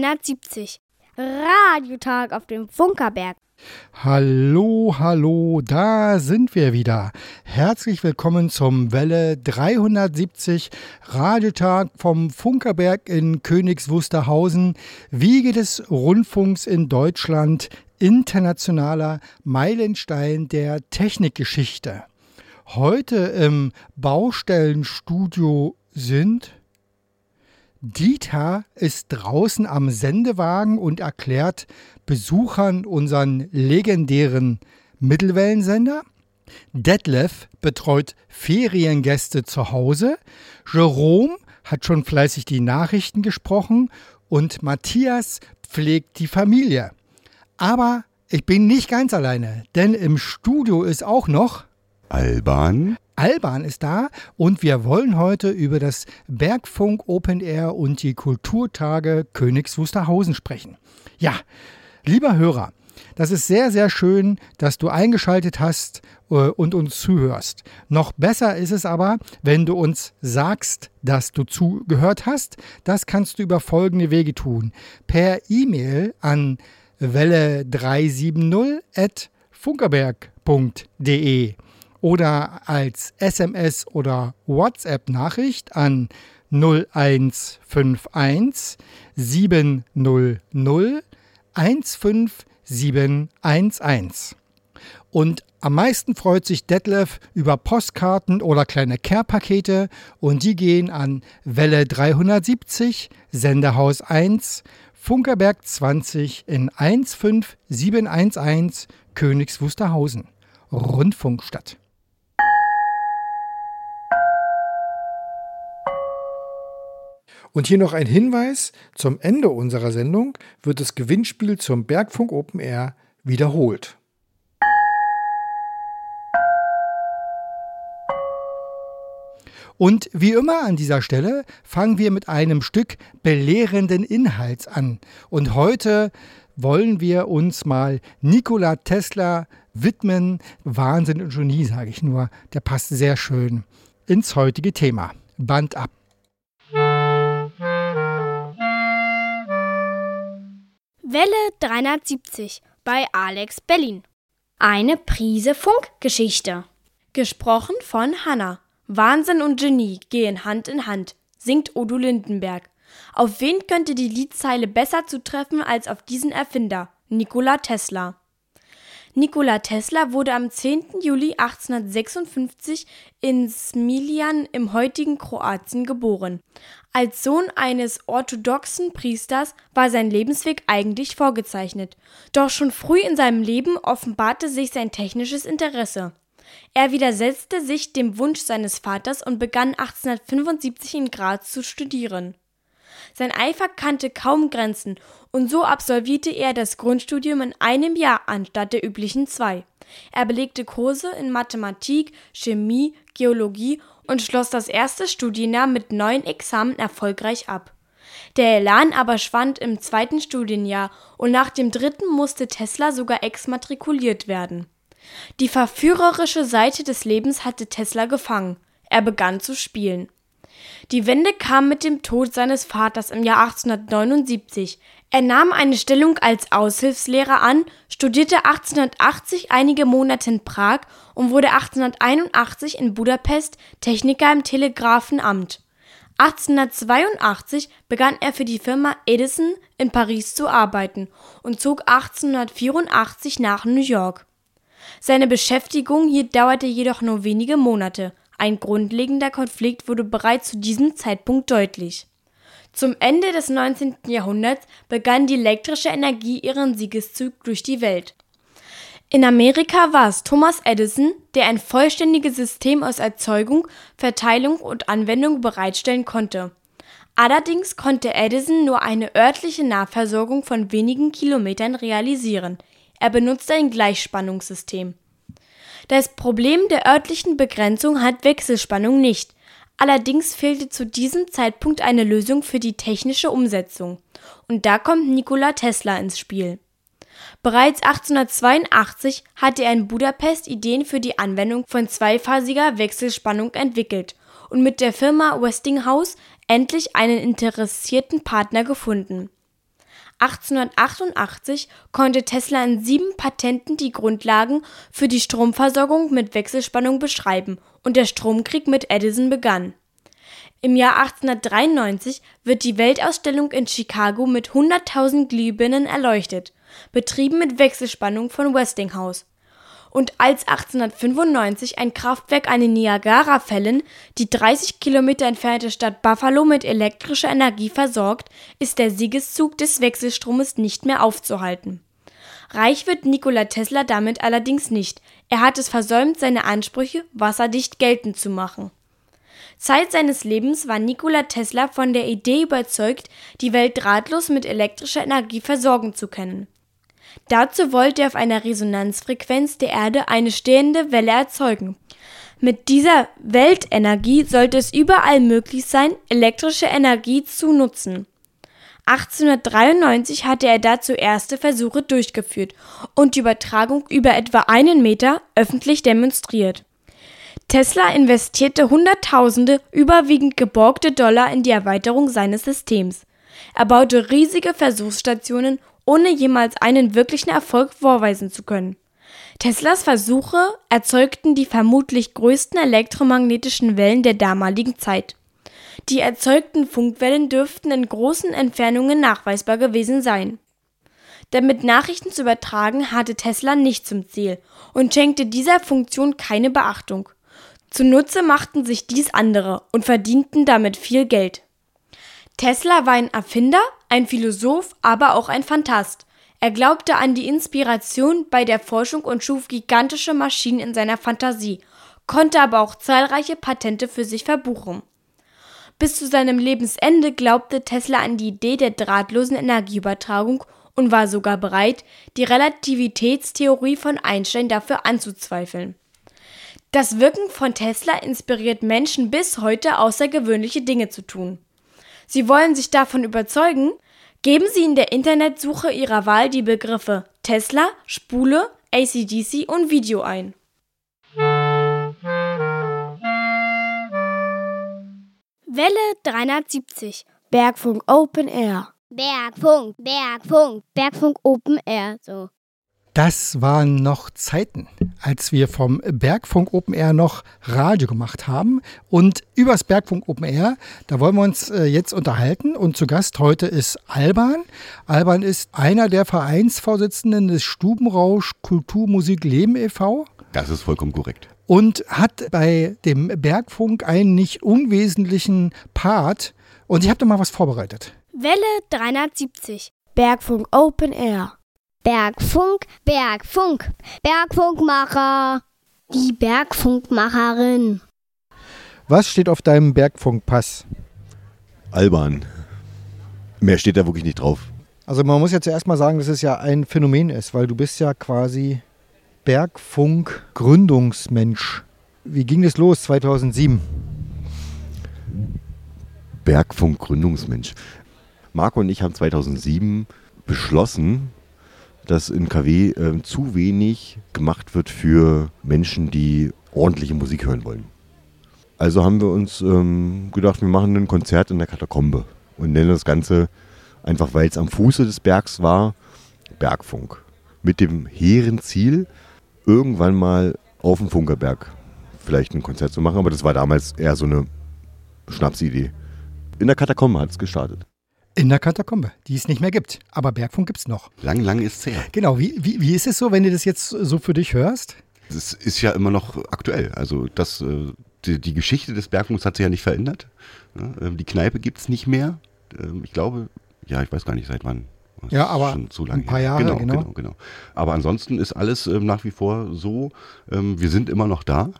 Welle 370. Radiotag auf dem Funkerberg. Hallo, hallo, da sind wir wieder. Herzlich willkommen zum Welle 370 Radiotag vom Funkerberg in Königs Wusterhausen, Wiege des Rundfunks in Deutschland, internationaler Meilenstein der Technikgeschichte. Heute im Baustellenstudio sind Dieter ist draußen am Sendewagen und erklärt Besuchern unseren legendären Mittelwellensender. Detlef betreut Feriengäste zu Hause. Jerome hat schon fleißig die Nachrichten gesprochen und Matthias pflegt die Familie. Aber ich bin nicht ganz alleine, denn im Studio ist auch noch Alban. Alban ist da und wir wollen heute über das Bergfunk Open Air und die Kulturtage Königs Wusterhausen sprechen. Ja, lieber Hörer, das ist sehr, sehr schön, dass du eingeschaltet hast äh, und uns zuhörst. Noch besser ist es aber, wenn du uns sagst, dass du zugehört hast. Das kannst du über folgende Wege tun. Per E-Mail an welle370 at funkerberg.de oder als SMS oder WhatsApp-Nachricht an 0151 700 15711. Und am meisten freut sich Detlef über Postkarten oder kleine Care-Pakete und die gehen an Welle 370, Senderhaus 1, Funkerberg 20 in 15711 Königs Wusterhausen. Rundfunkstadt. Und hier noch ein Hinweis: Zum Ende unserer Sendung wird das Gewinnspiel zum Bergfunk Open Air wiederholt. Und wie immer an dieser Stelle fangen wir mit einem Stück belehrenden Inhalts an. Und heute wollen wir uns mal Nikola Tesla widmen. Wahnsinn und Genie, sage ich nur. Der passt sehr schön ins heutige Thema. Band ab. Welle 370 bei Alex Berlin. Eine Prise Funkgeschichte. Gesprochen von Hanna. Wahnsinn und Genie gehen Hand in Hand, singt Odo Lindenberg. Auf wen könnte die Liedzeile besser zutreffen als auf diesen Erfinder, Nikola Tesla? Nikola Tesla wurde am 10. Juli 1856 in Smiljan im heutigen Kroatien geboren. Als Sohn eines orthodoxen Priesters war sein Lebensweg eigentlich vorgezeichnet. Doch schon früh in seinem Leben offenbarte sich sein technisches Interesse. Er widersetzte sich dem Wunsch seines Vaters und begann 1875 in Graz zu studieren. Sein Eifer kannte kaum Grenzen und so absolvierte er das Grundstudium in einem Jahr anstatt der üblichen zwei. Er belegte Kurse in Mathematik, Chemie, Geologie und schloss das erste Studienjahr mit neun Examen erfolgreich ab. Der Elan aber schwand im zweiten Studienjahr und nach dem dritten musste Tesla sogar exmatrikuliert werden. Die verführerische Seite des Lebens hatte Tesla gefangen. Er begann zu spielen. Die Wende kam mit dem Tod seines Vaters im Jahr 1879. Er nahm eine Stellung als Aushilfslehrer an, studierte 1880 einige Monate in Prag und wurde 1881 in Budapest Techniker im Telegrafenamt. 1882 begann er für die Firma Edison in Paris zu arbeiten und zog 1884 nach New York. Seine Beschäftigung hier dauerte jedoch nur wenige Monate. Ein grundlegender Konflikt wurde bereits zu diesem Zeitpunkt deutlich. Zum Ende des 19. Jahrhunderts begann die elektrische Energie ihren Siegeszug durch die Welt. In Amerika war es Thomas Edison, der ein vollständiges System aus Erzeugung, Verteilung und Anwendung bereitstellen konnte. Allerdings konnte Edison nur eine örtliche Nahversorgung von wenigen Kilometern realisieren. Er benutzte ein Gleichspannungssystem. Das Problem der örtlichen Begrenzung hat Wechselspannung nicht. Allerdings fehlte zu diesem Zeitpunkt eine Lösung für die technische Umsetzung. Und da kommt Nikola Tesla ins Spiel. Bereits 1882 hatte er in Budapest Ideen für die Anwendung von zweiphasiger Wechselspannung entwickelt und mit der Firma Westinghouse endlich einen interessierten Partner gefunden. 1888 konnte Tesla in sieben Patenten die Grundlagen für die Stromversorgung mit Wechselspannung beschreiben und der Stromkrieg mit Edison begann. Im Jahr 1893 wird die Weltausstellung in Chicago mit 100.000 Glühbirnen erleuchtet, betrieben mit Wechselspannung von Westinghouse und als 1895 ein Kraftwerk an den Niagarafällen die 30 Kilometer entfernte Stadt Buffalo mit elektrischer Energie versorgt, ist der Siegeszug des Wechselstromes nicht mehr aufzuhalten. Reich wird Nikola Tesla damit allerdings nicht. Er hat es versäumt, seine Ansprüche wasserdicht geltend zu machen. Zeit seines Lebens war Nikola Tesla von der Idee überzeugt, die Welt drahtlos mit elektrischer Energie versorgen zu können. Dazu wollte er auf einer Resonanzfrequenz der Erde eine stehende Welle erzeugen. Mit dieser Weltenergie sollte es überall möglich sein, elektrische Energie zu nutzen. 1893 hatte er dazu erste Versuche durchgeführt und die Übertragung über etwa einen Meter öffentlich demonstriert. Tesla investierte Hunderttausende überwiegend geborgte Dollar in die Erweiterung seines Systems. Er baute riesige Versuchsstationen ohne jemals einen wirklichen Erfolg vorweisen zu können. Teslas Versuche erzeugten die vermutlich größten elektromagnetischen Wellen der damaligen Zeit. Die erzeugten Funkwellen dürften in großen Entfernungen nachweisbar gewesen sein. Damit Nachrichten zu übertragen, hatte Tesla nicht zum Ziel und schenkte dieser Funktion keine Beachtung. Zunutze machten sich dies andere und verdienten damit viel Geld. Tesla war ein Erfinder, ein Philosoph, aber auch ein Phantast. Er glaubte an die Inspiration bei der Forschung und schuf gigantische Maschinen in seiner Fantasie, konnte aber auch zahlreiche Patente für sich verbuchen. Bis zu seinem Lebensende glaubte Tesla an die Idee der drahtlosen Energieübertragung und war sogar bereit, die Relativitätstheorie von Einstein dafür anzuzweifeln. Das Wirken von Tesla inspiriert Menschen bis heute außergewöhnliche Dinge zu tun. Sie wollen sich davon überzeugen? Geben Sie in der Internetsuche Ihrer Wahl die Begriffe Tesla, Spule, ACDC und Video ein. Welle 370 Bergfunk Open Air Bergfunk, Bergfunk, Bergfunk Open Air, so. Das waren noch Zeiten, als wir vom Bergfunk Open Air noch Radio gemacht haben. Und übers Bergfunk Open Air, da wollen wir uns äh, jetzt unterhalten. Und zu Gast heute ist Alban. Alban ist einer der Vereinsvorsitzenden des Stubenrausch Kulturmusik Leben e.V. Das ist vollkommen korrekt. Und hat bei dem Bergfunk einen nicht unwesentlichen Part. Und ich habe da mal was vorbereitet. Welle 370. Bergfunk Open Air. Bergfunk, Bergfunk, Bergfunkmacher. Die Bergfunkmacherin. Was steht auf deinem Bergfunkpass? Alban. Mehr steht da wirklich nicht drauf. Also man muss ja zuerst mal sagen, dass es ja ein Phänomen ist, weil du bist ja quasi Bergfunk-Gründungsmensch. Wie ging das los 2007? Bergfunk-Gründungsmensch. Marco und ich haben 2007 beschlossen, dass in KW äh, zu wenig gemacht wird für Menschen, die ordentliche Musik hören wollen. Also haben wir uns ähm, gedacht, wir machen ein Konzert in der Katakombe und nennen das Ganze einfach, weil es am Fuße des Bergs war, Bergfunk. Mit dem hehren Ziel, irgendwann mal auf dem Funkerberg vielleicht ein Konzert zu machen, aber das war damals eher so eine Schnapsidee. In der Katakombe hat es gestartet. In der Katakombe, die es nicht mehr gibt. Aber Bergfunk gibt es noch. Lang, lang ist es her. Genau, wie, wie, wie ist es so, wenn du das jetzt so für dich hörst? Es ist ja immer noch aktuell. Also das, äh, die, die Geschichte des Bergfunks hat sich ja nicht verändert. Ähm, die Kneipe gibt es nicht mehr. Ähm, ich glaube, ja, ich weiß gar nicht seit wann. Das ja, aber schon zu lange ein paar. Jahre, genau, genau. genau, genau. Aber ansonsten ist alles ähm, nach wie vor so. Wir sind immer noch da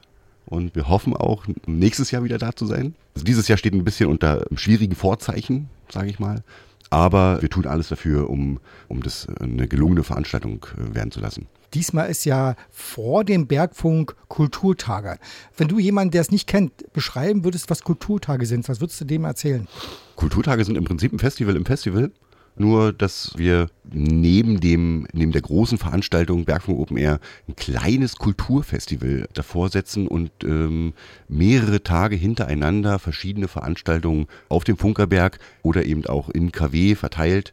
und wir hoffen auch nächstes Jahr wieder da zu sein. Also dieses Jahr steht ein bisschen unter schwierigen Vorzeichen, sage ich mal. Aber wir tun alles dafür, um, um das eine gelungene Veranstaltung äh, werden zu lassen. Diesmal ist ja vor dem Bergfunk Kulturtage. Wenn du jemanden, der es nicht kennt, beschreiben würdest, was Kulturtage sind, was würdest du dem erzählen? Kulturtage sind im Prinzip ein Festival im Festival. Nur dass wir neben dem, neben der großen Veranstaltung Bergfunk Open Air ein kleines Kulturfestival davor setzen und ähm, mehrere Tage hintereinander verschiedene Veranstaltungen auf dem Funkerberg oder eben auch in KW verteilt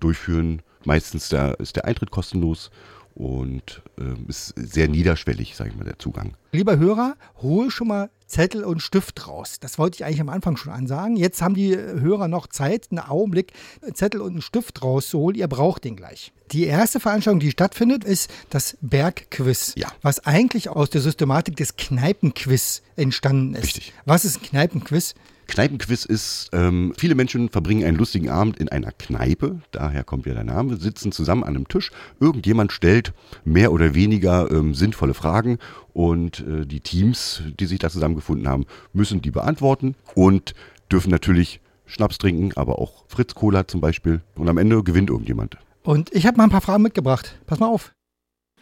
durchführen. Meistens da ist der Eintritt kostenlos und äh, ist sehr niederschwellig, sage ich mal, der Zugang. Lieber Hörer, hol schon mal Zettel und Stift raus. Das wollte ich eigentlich am Anfang schon ansagen. Jetzt haben die Hörer noch Zeit, einen Augenblick Zettel und einen Stift rauszuholen. Ihr braucht den gleich. Die erste Veranstaltung, die stattfindet, ist das Bergquiz, ja. was eigentlich aus der Systematik des Kneipenquiz entstanden ist. Richtig. Was ist ein Kneipenquiz? Kneipenquiz ist, ähm, viele Menschen verbringen einen lustigen Abend in einer Kneipe, daher kommt ja der Name, sitzen zusammen an einem Tisch, irgendjemand stellt mehr oder weniger ähm, sinnvolle Fragen und äh, die Teams, die sich da zusammengefunden haben, müssen die beantworten und dürfen natürlich Schnaps trinken, aber auch Fritz Cola zum Beispiel und am Ende gewinnt irgendjemand. Und ich habe mal ein paar Fragen mitgebracht. Pass mal auf.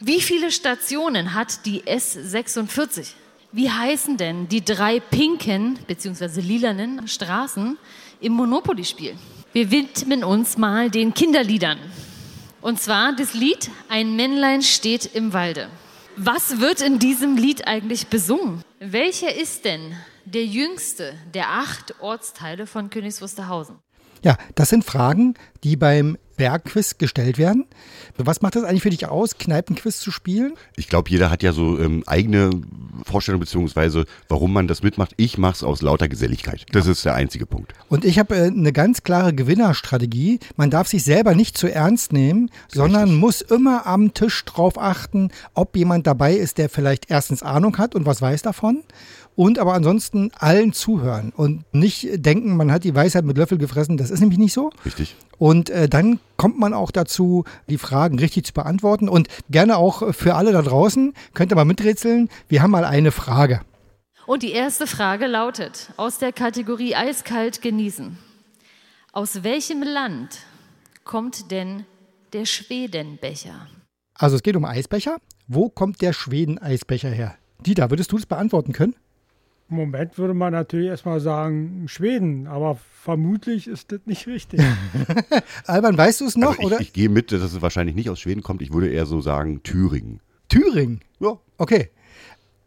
Wie viele Stationen hat die S46? Wie heißen denn die drei pinken bzw. lilanen Straßen im Monopoly-Spiel? Wir widmen uns mal den Kinderliedern. Und zwar das Lied Ein Männlein steht im Walde. Was wird in diesem Lied eigentlich besungen? Welcher ist denn der jüngste der acht Ortsteile von Königs Wusterhausen? Ja, das sind Fragen, die beim Bergquiz gestellt werden. Was macht das eigentlich für dich aus, Kneipenquiz zu spielen? Ich glaube, jeder hat ja so ähm, eigene Vorstellung beziehungsweise warum man das mitmacht. Ich mache es aus lauter Geselligkeit. Das ist der einzige Punkt. Und ich habe äh, eine ganz klare Gewinnerstrategie. Man darf sich selber nicht zu ernst nehmen, sondern Richtig. muss immer am Tisch drauf achten, ob jemand dabei ist, der vielleicht erstens Ahnung hat und was weiß davon und aber ansonsten allen zuhören und nicht denken, man hat die Weisheit mit Löffel gefressen. Das ist nämlich nicht so. Richtig. Und äh, dann kommt man auch dazu, die Fragen richtig zu beantworten. Und gerne auch für alle da draußen, könnt ihr mal miträtseln. Wir haben mal eine Frage. Und die erste Frage lautet aus der Kategorie Eiskalt genießen. Aus welchem Land kommt denn der Schwedenbecher? Also es geht um Eisbecher. Wo kommt der Schweden-Eisbecher her? Dieter, würdest du das beantworten können? Im Moment würde man natürlich erstmal sagen Schweden, aber vermutlich ist das nicht richtig. Alban, weißt du es noch, Also ich, oder? ich gehe mit, dass es wahrscheinlich nicht aus Schweden kommt. Ich würde eher so sagen Thüringen. Thüringen. Ja. Okay.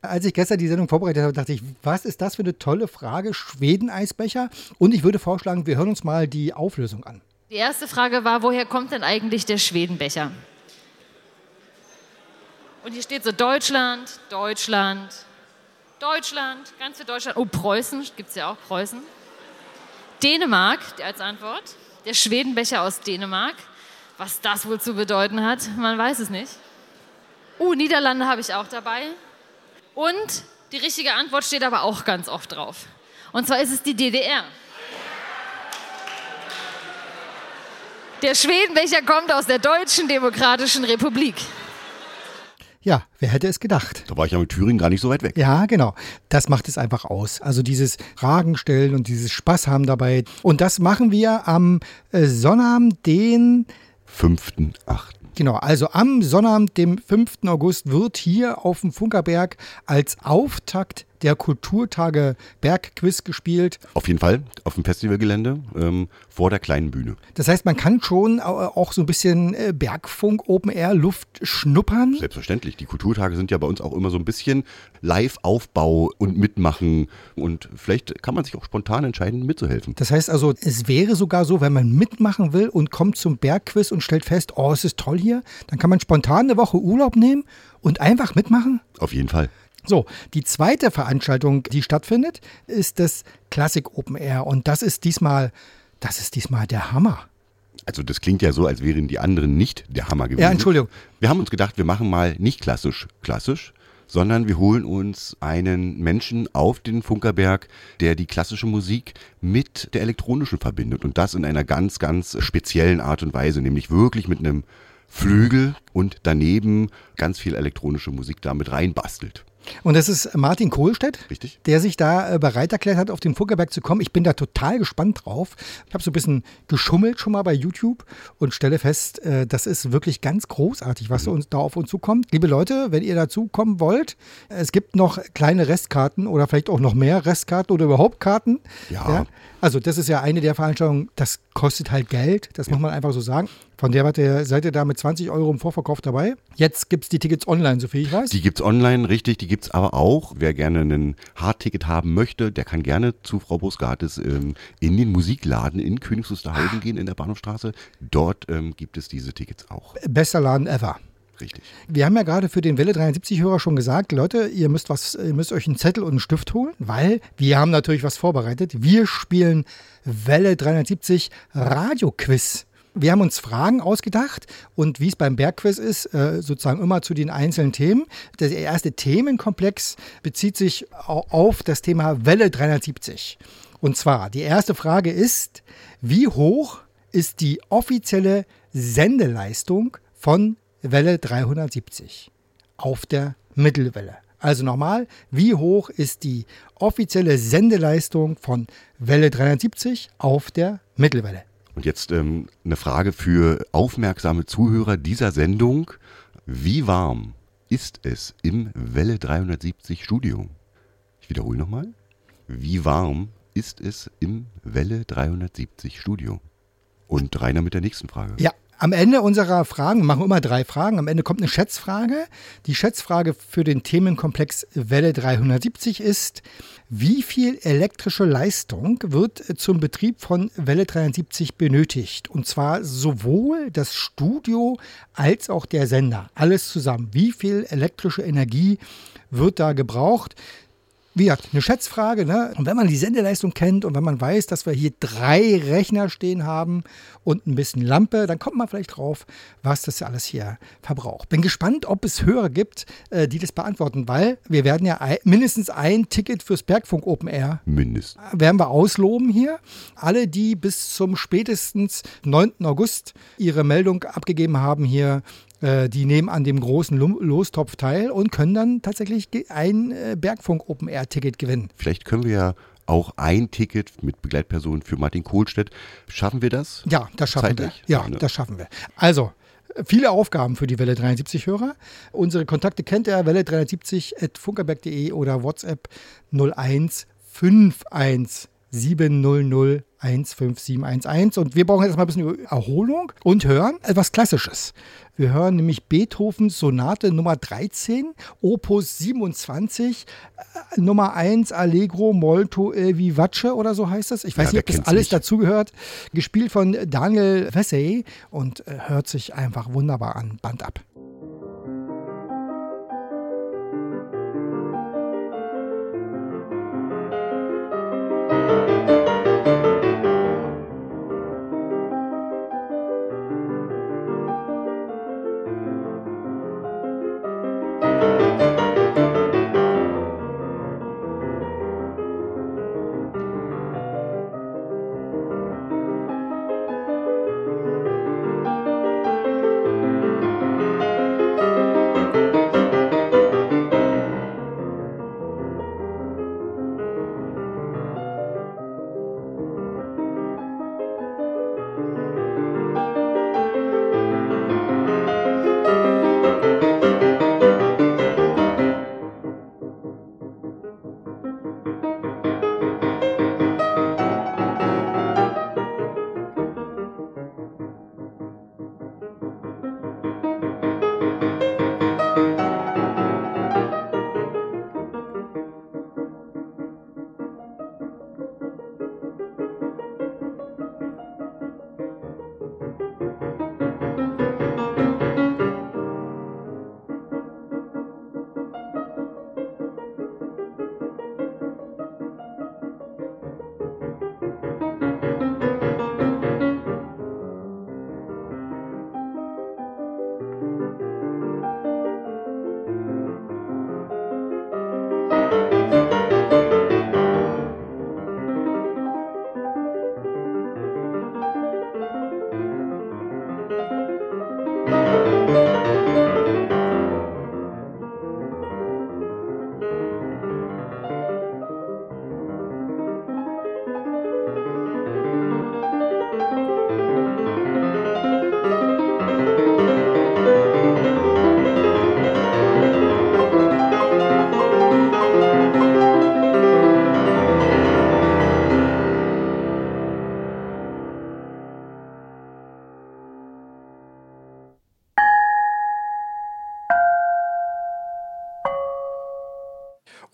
Als ich gestern die Sendung vorbereitet habe, dachte ich, was ist das für eine tolle Frage? Schweden-Eisbecher. Und ich würde vorschlagen, wir hören uns mal die Auflösung an. Die erste Frage war, woher kommt denn eigentlich der Schwedenbecher? Und hier steht so Deutschland, Deutschland, Deutschland, ganz für Deutschland. Oh, Preußen, gibt es ja auch Preußen. Dänemark als Antwort. Der Schwedenbecher aus Dänemark. Was das wohl zu bedeuten hat, man weiß es nicht. Uh, Niederlande habe ich auch dabei. Und die richtige Antwort steht aber auch ganz oft drauf. Und zwar ist es die DDR. Der Schwedenbecher kommt aus der Deutschen Demokratischen Republik. Ja, wer hätte es gedacht? Da war ich ja mit Thüringen gar nicht so weit weg. Ja, genau. Das macht es einfach aus. Also dieses Fragen stellen und dieses Spaß haben dabei. Und das machen wir am äh, Sonnabend, den 5.8. Genau, also am Sonnabend, dem 5. August, wird hier auf dem Funkerberg als Auftakt der Kulturtage Bergquiz gespielt. Auf jeden Fall auf dem Festivalgelände ähm, vor der kleinen Bühne. Das heißt, man kann schon au- auch so ein bisschen äh, Bergfunk, Open Air, Luft schnuppern. Selbstverständlich. Die Kulturtage sind ja bei uns auch immer so ein bisschen Live-Aufbau und Mitmachen. Und vielleicht kann man sich auch spontan entscheiden, mitzuhelfen. Das heißt also, es wäre sogar so, wenn man mitmachen will und kommt zum Bergquiz und stellt fest, oh, es ist toll hier, dann kann man spontan eine Woche Urlaub nehmen und einfach mitmachen. Auf jeden Fall. So, die zweite Veranstaltung, die stattfindet, ist das Classic Open Air und das ist diesmal, das ist diesmal der Hammer. Also das klingt ja so, als wären die anderen nicht der Hammer gewesen. Ja, Entschuldigung. Wir haben uns gedacht, wir machen mal nicht klassisch klassisch, sondern wir holen uns einen Menschen auf den Funkerberg, der die klassische Musik mit der elektronischen verbindet und das in einer ganz, ganz speziellen Art und Weise, nämlich wirklich mit einem Flügel und daneben ganz viel elektronische Musik damit reinbastelt. Und das ist Martin Kohlstedt, Richtig. der sich da äh, bereit erklärt hat, auf den Funkerberg zu kommen. Ich bin da total gespannt drauf. Ich habe so ein bisschen geschummelt schon mal bei YouTube und stelle fest, äh, das ist wirklich ganz großartig, was uns da auf uns zukommt. Liebe Leute, wenn ihr dazu kommen wollt, es gibt noch kleine Restkarten oder vielleicht auch noch mehr Restkarten oder überhaupt Karten. Ja. Also das ist ja eine der Veranstaltungen, das kostet halt Geld, das muss man einfach so sagen. Von der Warte seid ihr da mit 20 Euro im Vorverkauf dabei. Jetzt gibt es die Tickets online, soviel ich weiß. Die gibt's online, richtig, die gibt's aber auch. Wer gerne ein Hardticket haben möchte, der kann gerne zu Frau Busgartes ähm, in den Musikladen in Königs Wusterhausen gehen, in der Bahnhofstraße. Dort ähm, gibt es diese Tickets auch. Bester Laden ever. Richtig. Wir haben ja gerade für den Welle 73-Hörer schon gesagt, Leute, ihr müsst was, ihr müsst euch einen Zettel und einen Stift holen, weil wir haben natürlich was vorbereitet. Wir spielen Welle 370 Radioquiz. Wir haben uns Fragen ausgedacht und wie es beim Bergquiz ist, äh, sozusagen immer zu den einzelnen Themen. Der erste Themenkomplex bezieht sich au- auf das Thema Welle 370. Und zwar, die erste Frage ist, wie hoch ist die offizielle Sendeleistung von Welle 370 auf der Mittelwelle? Also nochmal, wie hoch ist die offizielle Sendeleistung von Welle 370 auf der Mittelwelle? Und jetzt ähm, eine Frage für aufmerksame Zuhörer dieser Sendung. Wie warm ist es im Welle 370 Studio? Ich wiederhole nochmal. Wie warm ist es im Welle 370 Studio? Und Rainer mit der nächsten Frage. Ja, am Ende unserer Fragen, wir machen immer drei Fragen, am Ende kommt eine Schätzfrage. Die Schätzfrage für den Themenkomplex Welle 370 ist, wie viel elektrische Leistung wird zum Betrieb von Welle 370 benötigt? Und zwar sowohl das Studio als auch der Sender. Alles zusammen. Wie viel elektrische Energie wird da gebraucht? Wie gesagt, eine Schätzfrage. Ne? Und wenn man die Sendeleistung kennt und wenn man weiß, dass wir hier drei Rechner stehen haben und ein bisschen Lampe, dann kommt man vielleicht drauf, was das alles hier verbraucht. Bin gespannt, ob es Hörer gibt, äh, die das beantworten, weil wir werden ja mindestens ein Ticket fürs Bergfunk Open Air Mindestens. werden wir ausloben hier. Alle, die bis zum spätestens 9. August ihre Meldung abgegeben haben hier, die nehmen an dem großen Lo- Lostopf teil und können dann tatsächlich ein äh, Bergfunk Open Air Ticket gewinnen. Vielleicht können wir ja auch ein Ticket mit Begleitperson für Martin Kohlstedt. Schaffen wir das? Ja, das schaffen Zeitlich? wir. Ja, Ja, ne? das schaffen wir. Also, viele Aufgaben für die Welle 73 Hörer. Unsere Kontakte kennt ihr, welle 370 at funkerberg.de oder WhatsApp 0151 700 15711. Und wir brauchen jetzt mal ein bisschen Erholung und hören etwas Klassisches. Wir hören nämlich Beethovens Sonate Nummer 13, Opus 27, äh, Nummer 1, Allegro molto eh vivace oder so heißt das. Ich weiß Ja, nicht, ob das alles dazugehört. Gespielt von Daniel Vessey und äh, hört sich einfach wunderbar an. Band ab.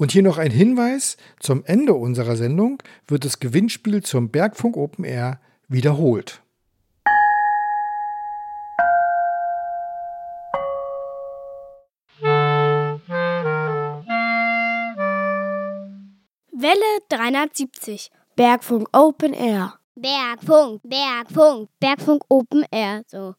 Und hier noch ein Hinweis: Zum Ende unserer Sendung wird das Gewinnspiel zum Bergfunk Open Air wiederholt. Welle 370. Bergfunk Open Air. Bergfunk, Bergfunk, Bergfunk Open Air. So.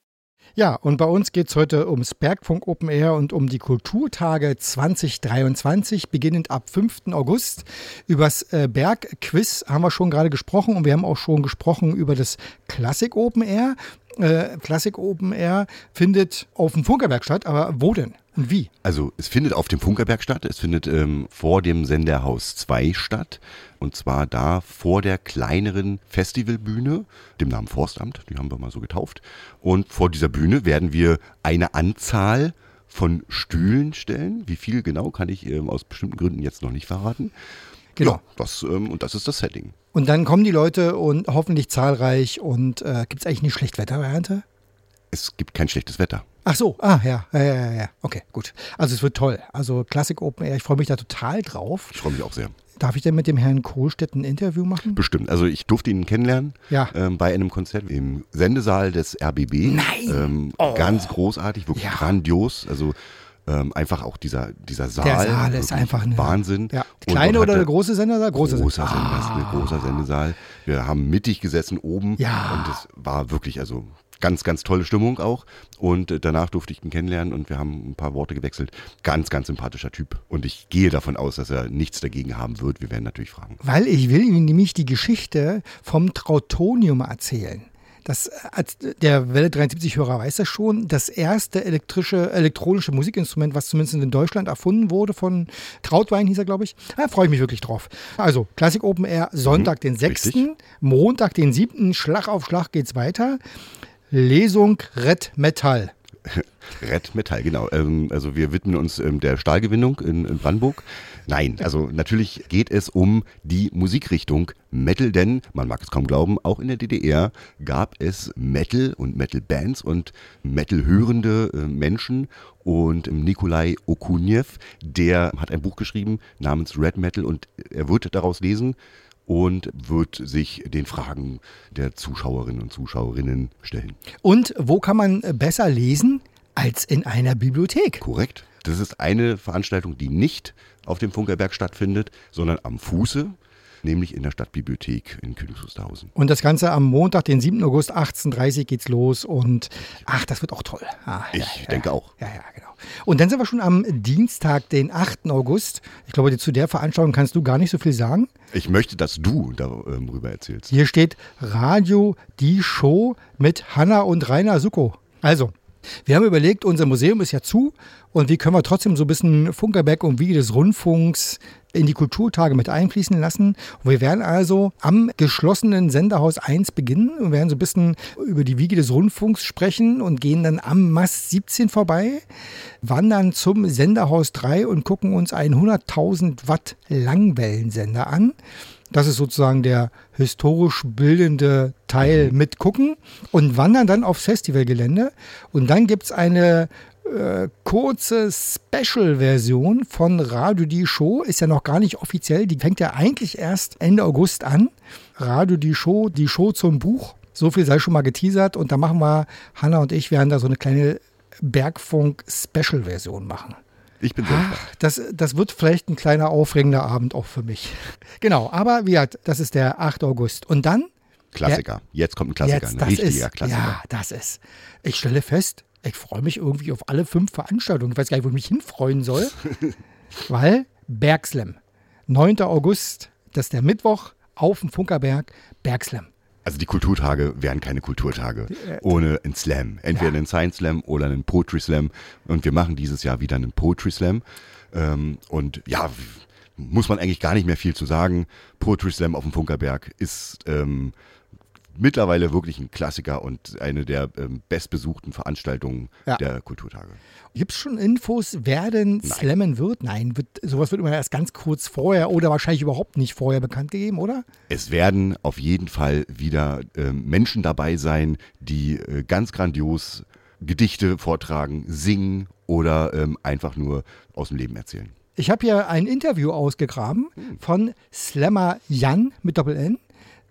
Ja, und bei uns geht es heute ums Bergfunk Open Air und um die Kulturtage 2023, beginnend ab 5. August. Übers äh, Bergquiz haben wir schon gerade gesprochen und wir haben auch schon gesprochen über das Klassik Open Air. Äh, Klassik Open Air findet auf dem Funkerberg statt, aber wo denn und wie? Also es findet auf dem Funkerberg statt, es findet ähm, vor dem Senderhaus 2 statt und zwar da vor der kleineren Festivalbühne, dem Namen Forstamt, die haben wir mal so getauft. Und vor dieser Bühne werden wir eine Anzahl von Stühlen stellen. Wie viel genau kann ich ähm, aus bestimmten Gründen jetzt noch nicht verraten. Genau. Ja, das, ähm, und das ist das Setting. Und dann kommen die Leute und hoffentlich zahlreich und äh, gibt es eigentlich eine Schlechtwettervariante? Es gibt kein schlechtes Wetter. Ach so, ah ja, ja, ja, ja, okay, gut. Also es wird toll. Also Classic Open Air, ich freue mich da total drauf. Ich freue mich auch sehr. Darf ich denn mit dem Herrn Kohlstedt ein Interview machen? Bestimmt. Also ich durfte ihn kennenlernen Ja. ähm, bei einem Konzert im Sendesaal des RBB. Nein! Ähm, Ganz großartig, wirklich Ja. grandios. Also ähm, einfach auch dieser, dieser Saal. Der Saal ist einfach eine Wahnsinn. Ja. Kleine oder der er- große Sender? Große Großer Sender. Ah. Ein großer Sendesaal. Wir haben mittig gesessen oben Ja. und es war wirklich also ganz, ganz tolle Stimmung auch. Und äh, danach durfte ich ihn kennenlernen und wir haben ein paar Worte gewechselt. Ganz, ganz sympathischer Typ. Und ich gehe davon aus, dass er nichts dagegen haben wird. Wir werden natürlich fragen. Weil ich will Ihnen nämlich die Geschichte vom Trautonium erzählen. Das, äh, der Welle 73-Hörer weiß das schon, das erste elektrische, elektronische Musikinstrument, was zumindest in Deutschland erfunden wurde von Trautwein, hieß er, glaube ich. Da freue ich mich wirklich drauf. Also, Classic Open Air, Sonntag, den 6., richtig. Montag, den 7., Schlag auf Schlag geht's weiter. Lesung Red Metall. Red Metall, genau. Ähm, also wir widmen uns ähm, der Stahlgewinnung in, in Brandenburg. Nein, also natürlich geht es um die Musikrichtung Metal, denn man mag es kaum glauben, auch in der DDR gab es Metal und Metal-Bands und Metal-hörende äh, Menschen. Und Nikolai Okuniev, der hat ein Buch geschrieben namens Red Metal und er wird daraus lesen und wird sich den Fragen der Zuschauerinnen und Zuschauerinnen stellen. Und wo kann man äh, besser lesen als in einer Bibliothek? Korrekt. Das ist eine Veranstaltung, die nicht auf dem Funkerberg stattfindet, sondern am Fuße, nämlich in der Stadtbibliothek in Königs Wusterhausen. Und das Ganze am Montag, den 7. August, 18.30 Uhr geht's los. Und ach, das wird auch toll. Ah, Ich ja, denke ja. auch. Ja, ja, genau. Und dann sind wir schon am Dienstag, den 8. August. Ich glaube, zu der Veranstaltung kannst du gar nicht so viel sagen. Ich möchte, dass du darüber erzählst. Hier steht Radio Die Show mit Hanna und Rainer Suko. Also, wir haben überlegt, unser Museum ist ja zu und wie können wir trotzdem so ein bisschen Funkerberg und Wiege des Rundfunks in die Kulturtage mit einfließen lassen. Und wir werden also am geschlossenen Senderhaus 1 beginnen und werden so ein bisschen über die Wiege des Rundfunks sprechen und gehen dann am Mast 17 vorbei, wandern zum Senderhaus 3 und gucken uns einen 100.000 Watt Langwellensender an. Das ist sozusagen der historisch bildende Teil mit gucken und wandern dann aufs Festivalgelände. Und dann gibt es eine äh, kurze Special-Version von Radio Die Show. Ist ja noch gar nicht offiziell. Die fängt ja eigentlich erst Ende August an. Radio Die Show, die Show zum Buch. So viel sei schon mal geteasert. Und da machen wir, Hanna und ich werden da so eine kleine Bergfunk-Special-Version machen. Ich bin. Ach, das, das wird vielleicht ein kleiner aufregender Abend auch für mich. Genau, aber wie gesagt, das ist der 8. August. Und dann, Klassiker. Jetzt kommt ein Klassiker, jetzt, ein das richtiger ist, Klassiker. Ja, das ist. Ich stelle fest, ich freue mich irgendwie auf alle fünf Veranstaltungen. Ich weiß gar nicht, wo ich mich hinfreuen soll. weil Bergslam, 9. August, das ist der Mittwoch auf dem Funkerberg, Bergslam. Also die Kulturtage wären keine Kulturtage ohne einen Slam. Entweder Ja. einen Science Slam oder einen Poetry Slam. Und wir machen dieses Jahr wieder einen Poetry Slam. Ähm, und ja, muss man eigentlich gar nicht mehr viel zu sagen. Poetry Slam auf dem Funkerberg ist ähm, mittlerweile wirklich ein Klassiker und eine der ähm, bestbesuchten Veranstaltungen Ja. der Kulturtage. Gibt es schon Infos, wer denn slammen wird? Nein, wird, sowas wird immer erst ganz kurz vorher oder wahrscheinlich überhaupt nicht vorher bekannt gegeben, oder? Es werden auf jeden Fall wieder ähm, Menschen dabei sein, die äh, ganz grandios Gedichte vortragen, singen oder ähm, einfach nur aus dem Leben erzählen. Ich habe hier ein Interview ausgegraben von Slammer Jan mit Doppel-N,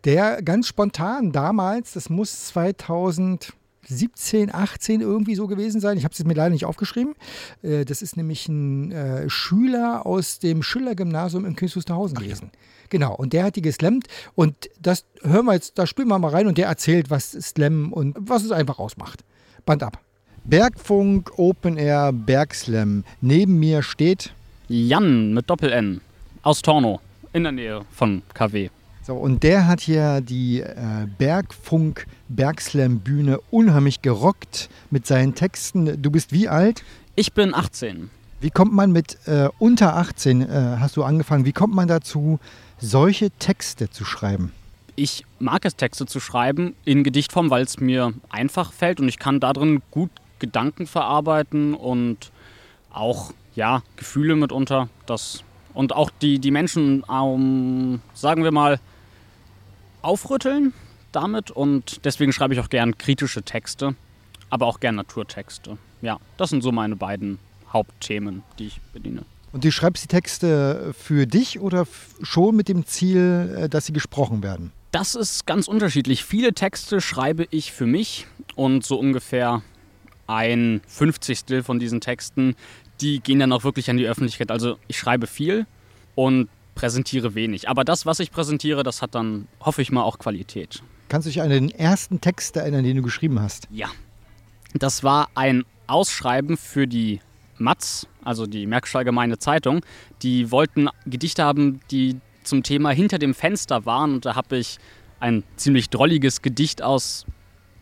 der ganz spontan damals, das muss 2017, 18 irgendwie so gewesen sein, ich habe es mir leider nicht aufgeschrieben, äh, das ist nämlich ein äh, Schüler aus dem Schiller-Gymnasium in Königs Wusterhausen gewesen. Genau, und der hat die geslammt und das hören wir jetzt, da spielen wir mal rein und der erzählt, was Slam und was es einfach ausmacht. Band ab. Bergfunk Open Air Bergslam. Neben mir steht Jan mit Doppel-N aus Torno in der Nähe von KW. So, und der hat hier die äh, Bergfunk Bergslam Bühne unheimlich gerockt mit seinen Texten. Du bist wie alt? Ich bin 18. Wie kommt man mit äh, unter 18, äh, hast du angefangen, wie kommt man dazu, solche Texte zu schreiben? Ich mag es, Texte zu schreiben in Gedichtform, weil es mir einfach fällt und ich kann darin gut Gedanken verarbeiten und auch ja, Gefühle mitunter. Das, und auch die, die Menschen, ähm, sagen wir mal, aufrütteln damit. Und deswegen schreibe ich auch gern kritische Texte, aber auch gern Naturtexte. Ja, das sind so meine beiden Hauptthemen, die ich bediene. Und du schreibst die Texte für dich oder schon mit dem Ziel, äh, dass sie gesprochen werden? Das ist ganz unterschiedlich. Viele Texte schreibe ich für mich und so ungefähr ein Fünfzigstel von diesen Texten, die gehen dann auch wirklich an die Öffentlichkeit. Also ich schreibe viel und präsentiere wenig. Aber das, was ich präsentiere, das hat dann, hoffe ich mal, auch Qualität. Kannst du dich an den ersten Text erinnern, den du geschrieben hast? Ja. Das war ein Ausschreiben für die Matz, also die Märkische Allgemeine Zeitung. Die wollten Gedichte haben, die zum Thema hinter dem Fenster waren. Und da habe ich ein ziemlich drolliges Gedicht aus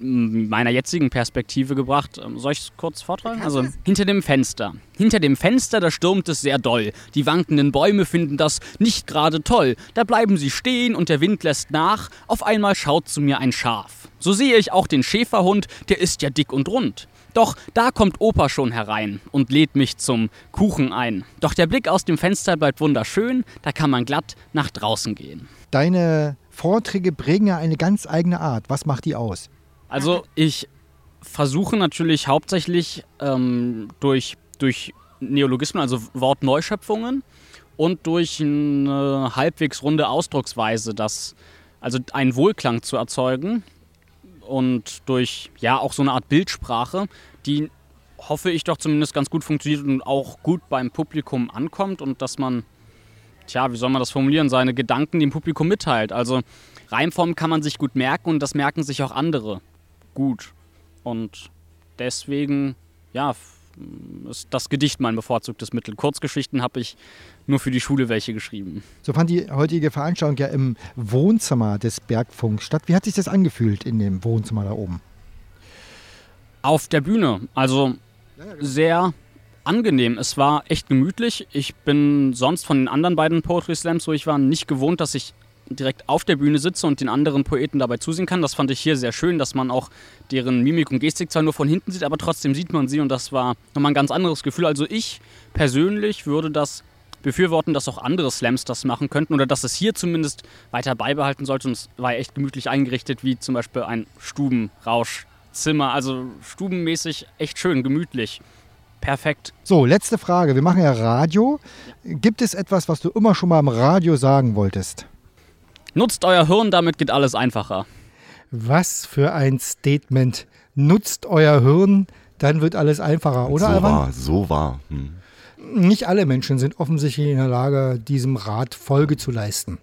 meiner jetzigen Perspektive gebracht. Ähm, soll ich es kurz vortragen? Also hinter dem Fenster. Hinter dem Fenster, da stürmt es sehr doll. Die wankenden Bäume finden das nicht gerade toll. Da bleiben sie stehen und der Wind lässt nach. Auf einmal schaut zu mir ein Schaf. So sehe ich auch den Schäferhund, der ist ja dick und rund. Doch da kommt Opa schon herein und lädt mich zum Kuchen ein. Doch der Blick aus dem Fenster bleibt wunderschön, da kann man glatt nach draußen gehen. Deine Vorträge prägen ja eine ganz eigene Art. Was macht die aus? Also ich versuche natürlich hauptsächlich ähm, durch, durch Neologismen, also Wortneuschöpfungen und durch eine halbwegs runde Ausdrucksweise, das, also einen Wohlklang zu erzeugen und durch ja auch so eine Art Bildsprache, die hoffe ich doch zumindest ganz gut funktioniert und auch gut beim Publikum ankommt und dass man, tja, wie soll man das formulieren, seine Gedanken dem Publikum mitteilt. Also Reimformen kann man sich gut merken und das merken sich auch andere gut. Und deswegen, ja, ist das Gedicht mein bevorzugtes Mittel. Kurzgeschichten habe ich nur für die Schule welche geschrieben. So fand die heutige Veranstaltung ja im Wohnzimmer des Bergfunks statt. Wie hat sich das angefühlt in dem Wohnzimmer da oben? Auf der Bühne. Also sehr angenehm. Es war echt gemütlich. Ich bin sonst von den anderen beiden Poetry Slams, wo ich war, nicht gewohnt, dass ich direkt auf der Bühne sitze und den anderen Poeten dabei zusehen kann. Das fand ich hier sehr schön, dass man auch deren Mimik und Gestik zwar nur von hinten sieht, aber trotzdem sieht man sie und das war nochmal ein ganz anderes Gefühl. Also ich persönlich würde das befürworten, dass auch andere Slams das machen könnten oder dass es hier zumindest weiter beibehalten sollte. Und es war echt gemütlich eingerichtet, wie zum Beispiel ein Stubenrauschzimmer. Also stubenmäßig echt schön, gemütlich. Perfekt. So, letzte Frage. Wir machen ja Radio. Gibt es etwas, was du immer schon mal im Radio sagen wolltest? Nutzt euer Hirn, damit geht alles einfacher. Was für ein Statement. Nutzt euer Hirn, dann wird alles einfacher, oder? So Alban? war, so war. Hm. Nicht alle Menschen sind offensichtlich in der Lage, diesem Rat Folge zu leisten.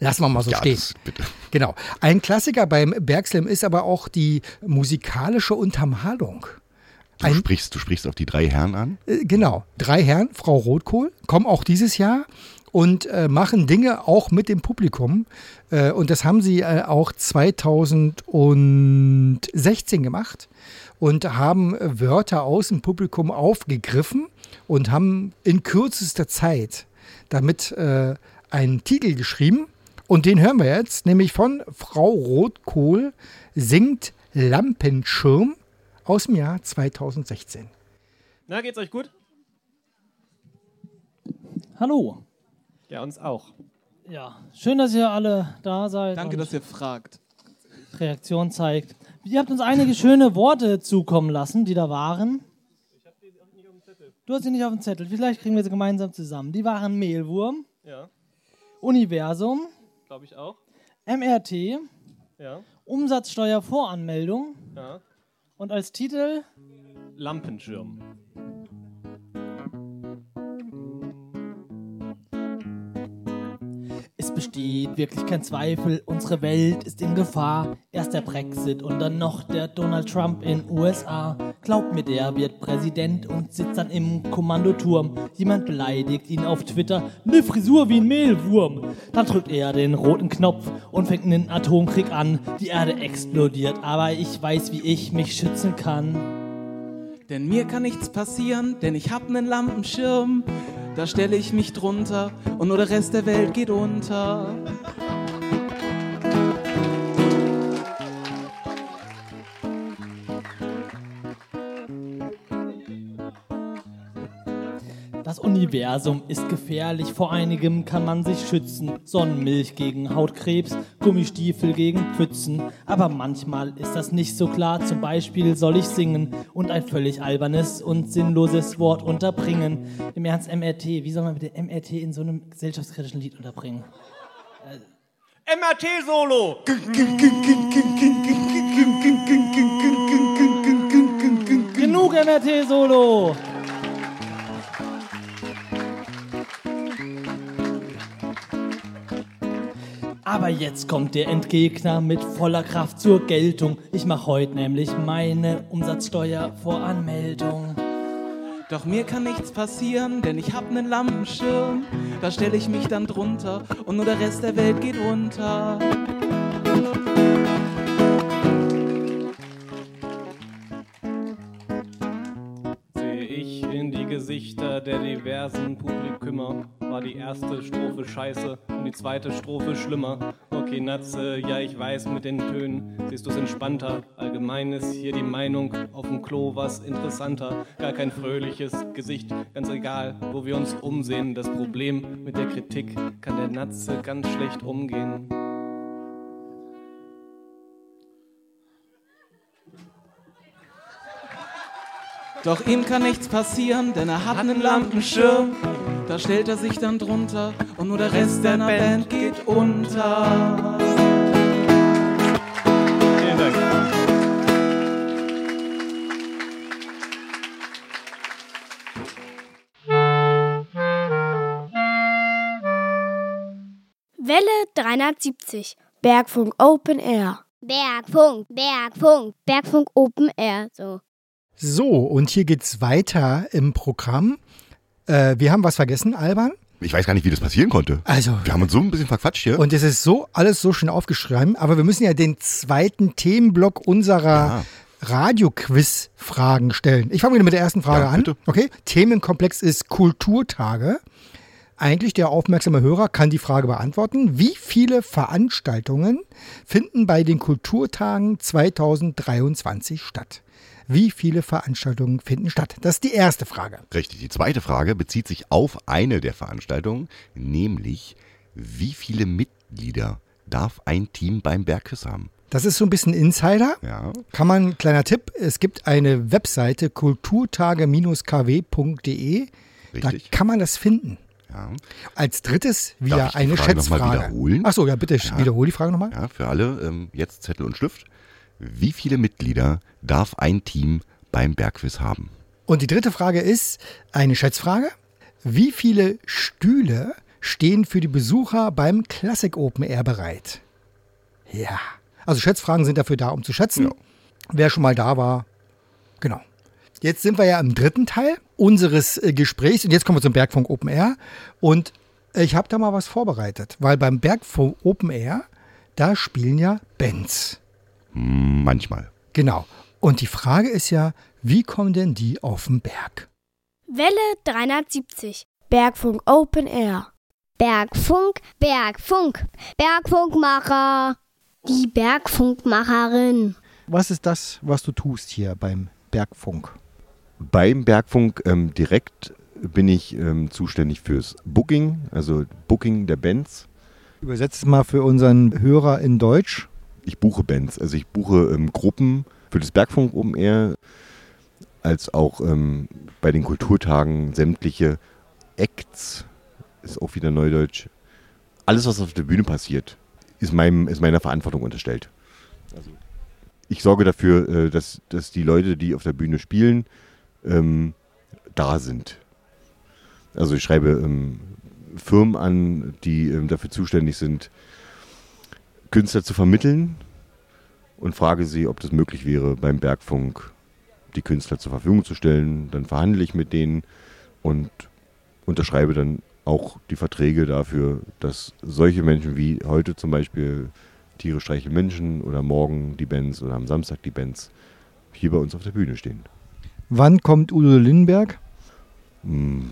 Lassen wir mal so Ja, stehen. das, bitte. Genau. Ein Klassiker beim Bergslam ist aber auch die musikalische Untermalung. Du Ein- sprichst, du sprichst auf die drei Herren an. Äh, Genau. Drei Herren, Frau Rotkohl, kommen auch dieses Jahr und äh, machen Dinge auch mit dem Publikum. Äh, und das haben sie äh, auch 2016 gemacht und haben äh, Wörter aus dem Publikum aufgegriffen und haben in kürzester Zeit damit äh, einen Titel geschrieben. Und den hören wir jetzt, nämlich von Frau Rotkohl singt Lampenschirm aus dem Jahr 2016. Na, geht's euch gut? Hallo. Ja, uns auch. Ja, schön, dass ihr alle da seid. Danke, dass ihr fragt. Reaktion zeigt. Ihr habt uns einige schöne Worte zukommen lassen, die da waren. Du hast sie nicht auf dem Zettel. Vielleicht kriegen wir sie gemeinsam zusammen. Die waren Mehlwurm, Ja, Universum, glaube ich auch. MRT, Ja, Umsatzsteuervoranmeldung ja. und als Titel Lampenschirm. Besteht wirklich kein Zweifel, unsere Welt ist in Gefahr. Erst der Brexit und dann noch der Donald Trump in USA. Glaubt mir, der wird Präsident und sitzt dann im Kommandoturm. Jemand beleidigt ihn auf Twitter, ne Frisur wie ein Mehlwurm. Dann drückt er den roten Knopf und fängt einen Atomkrieg an. Die Erde explodiert, aber ich weiß, wie ich mich schützen kann. Denn mir kann nichts passieren, denn ich hab nen Lampenschirm. Da stelle ich mich drunter und nur der Rest der Welt geht unter. Universum ist gefährlich, vor einigem kann man sich schützen. Sonnenmilch gegen Hautkrebs, Gummistiefel gegen Pfützen. Aber manchmal ist das nicht so klar, zum Beispiel soll ich singen und ein völlig albernes und sinnloses Wort unterbringen. Im Ernst MRT, wie soll man bitte MRT in so einem gesellschaftskritischen Lied unterbringen? MRT-Solo! Genug MRT-Solo! Aber jetzt kommt der Entgegner mit voller Kraft zur Geltung. Ich mach heute nämlich meine Umsatzsteuervoranmeldung. Doch mir kann nichts passieren, denn ich hab nen Lampenschirm. Da stelle ich mich dann drunter und nur der Rest der Welt geht unter. Sehe ich in die Gesichter der diversen Publikümer, war die erste Strophe scheiße und die zweite Strophe schlimmer. Okay, Natze, ja, ich weiß mit den Tönen, siehst du's entspannter. Allgemein ist hier die Meinung auf dem Klo was interessanter. Gar kein fröhliches Gesicht, ganz egal, wo wir uns umsehen. Das Problem mit der Kritik kann der Natze ganz schlecht umgehen. Doch ihm kann nichts passieren, denn er hat nen Lampenschirm. Da stellt er sich dann drunter und nur der Rest seiner Band geht unter. Vielen Dank. Welle 370. Bergfunk Open Air. Bergfunk, Bergfunk, Bergfunk Open Air. So. So, und hier geht's weiter im Programm. Äh, wir haben was vergessen, Alban. Ich weiß gar nicht, wie das passieren konnte. Also, Wir haben uns so ein bisschen verquatscht hier. und es ist so alles so schön aufgeschrieben, aber wir müssen ja den zweiten Themenblock unserer Ja. Radio-Quiz-Fragen stellen. Ich fange wieder mit der ersten Frage Ja, an. Okay, Themenkomplex ist Kulturtage. Eigentlich der aufmerksame Hörer kann die Frage beantworten. Wie viele Veranstaltungen finden bei den Kulturtagen 2023 statt? Wie viele Veranstaltungen finden statt? Das ist die erste Frage. Richtig. Die zweite Frage bezieht sich auf eine der Veranstaltungen, nämlich wie viele Mitglieder darf ein Team beim Bergquiz haben? Das ist so ein bisschen Insider. Ja. Kann man, kleiner Tipp, es gibt eine Webseite kulturtage-kw.de. Da kann man das finden. ja. Als drittes wieder Darf ich die eine Frage noch mal Schätzfrage. wiederholen? Achso, ja, bitte Ja. wiederhol die Frage nochmal. Ja, für alle ähm, jetzt Zettel und Stift. Wie viele Mitglieder darf ein Team beim Bergquiz haben? Und die dritte Frage ist eine Schätzfrage. Wie viele Stühle stehen für die Besucher beim Classic Open Air bereit? Ja. Also Schätzfragen sind dafür da, um zu schätzen. Ja. Wer schon mal da war, genau. Jetzt sind wir ja im dritten Teil unseres äh, Gesprächs und jetzt kommen wir zum Bergfunk Open Air. Und ich habe da mal was vorbereitet, weil beim Bergfunk Open Air, da spielen ja Bands. Hm, Manchmal. Genau. Und die Frage ist ja, wie kommen denn die auf den Berg? Welle 370. Bergfunk Open Air. Bergfunk, Bergfunk, Bergfunkmacher. Die Bergfunkmacherin. Was ist das, was du tust hier beim Bergfunk? Beim Bergfunk ähm, direkt bin ich ähm, zuständig fürs Booking, also Booking der Bands. Übersetzt es mal für unseren Hörer in Deutsch. Ich buche Bands, also ich buche ähm, Gruppen für das Bergfunk Open Air. als auch ähm, bei den Kulturtagen sämtliche Acts, ist auch wieder Neudeutsch. Alles, was auf der Bühne passiert, ist, meinem, ist meiner Verantwortung unterstellt. Also ich sorge dafür, äh, dass, dass die Leute, die auf der Bühne spielen, ähm, da sind. Also ich schreibe ähm, Firmen an, die ähm, dafür zuständig sind, Künstler zu vermitteln und frage sie, ob das möglich wäre, beim Bergfunk die Künstler zur Verfügung zu stellen. Dann verhandle ich mit denen und unterschreibe dann auch die Verträge dafür, dass solche Menschen wie heute zum Beispiel Tiere streicheln Menschen oder morgen die Bands oder am Samstag die Bands hier bei uns auf der Bühne stehen. Wann kommt Udo Lindenberg? Hm.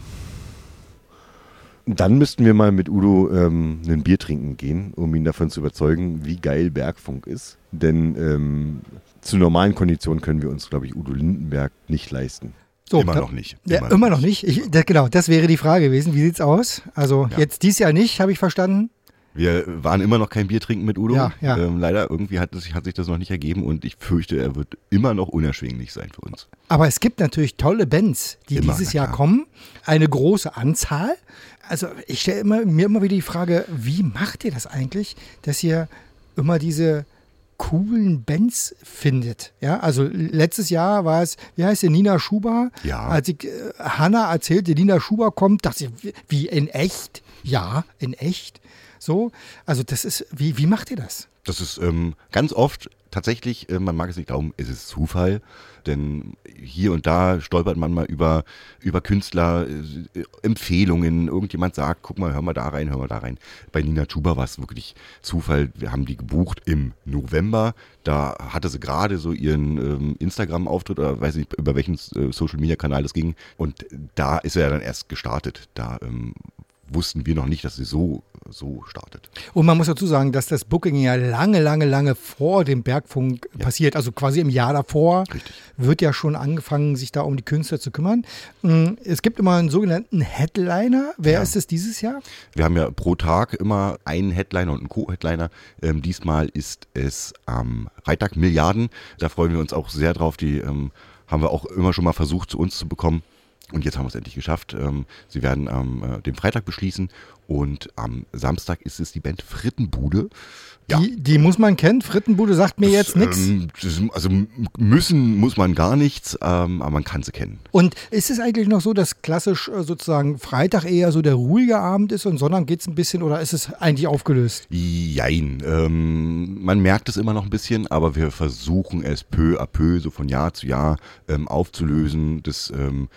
Dann müssten wir mal mit Udo ähm, ein Bier trinken gehen, um ihn davon zu überzeugen, wie geil Bergfunk ist. Denn ähm, zu normalen Konditionen können wir uns, glaube ich, Udo Lindenberg nicht leisten. So, immer da, noch nicht. Ja, immer, immer noch nicht. Ich, da, genau, das wäre die Frage gewesen. Wie sieht's aus? Also Ja. jetzt dies Jahr nicht, habe ich verstanden. Wir waren immer noch kein Bier trinken mit Udo. Ja, ja. Ähm, leider irgendwie hat, es, hat sich das noch nicht ergeben und ich fürchte, er wird immer noch unerschwinglich sein für uns. Aber es gibt natürlich tolle Bands, die Immer, dieses Jahr kommen. Eine große Anzahl. Also ich stelle immer, mir immer wieder die Frage, wie macht ihr das eigentlich, dass ihr immer diese coolen Bands findet? Ja, also letztes Jahr war es, wie heißt sie, Nina Schuber? Ja. Als ich, äh, Hanna erzählte, Nina Schuber kommt, dachte ich, wie in echt? Ja, in echt. So, also das ist, wie, wie macht ihr das? Das ist ähm, ganz oft tatsächlich, äh, man mag es nicht glauben, es ist Zufall. Denn hier und da stolpert man mal über, über Künstler, äh, Empfehlungen. Irgendjemand sagt, guck mal, hör mal da rein, hör mal da rein. Bei Nina Chuba war es wirklich Zufall. Wir haben die gebucht im November. Da hatte sie gerade so ihren ähm, Instagram-Auftritt oder weiß nicht, über welchen äh, Social-Media-Kanal das ging. Und da ist er dann erst gestartet. Da ähm, wussten wir noch nicht, dass sie so, so startet. Und man muss dazu sagen, dass das Booking ja lange, lange, lange vor dem Bergfunk passiert. Also quasi im Jahr davor wird ja schon angefangen, sich da um die Künstler zu kümmern. Mm, Es gibt immer einen sogenannten Headliner. Wer ist es dieses Jahr? Wir haben ja pro Tag immer einen Headliner und einen Co-Headliner. Ähm, diesmal ist es am Freitag Milliarden. Da freuen wir uns auch sehr drauf. Die ähm, haben wir auch immer schon mal versucht, zu uns zu bekommen. Und jetzt haben wir es endlich geschafft. Ähm, sie werden am äh, dem Freitag beschließen und am Samstag ist es die Band Frittenbude. Ja. Die, die muss man kennen. Frittenbude sagt mir jetzt nichts. Ähm, das- also müssen muss man gar nichts, ähm, aber man kann sie kennen. Und ist es eigentlich noch so, dass klassisch äh, sozusagen Freitag eher so der ruhige Abend ist und Sonntag geht es ein bisschen oder ist es eigentlich aufgelöst? Jein. Ähm, man merkt es immer noch ein bisschen, aber wir versuchen es peu à peu, so von Jahr zu Jahr ähm, aufzulösen. Das, ähm,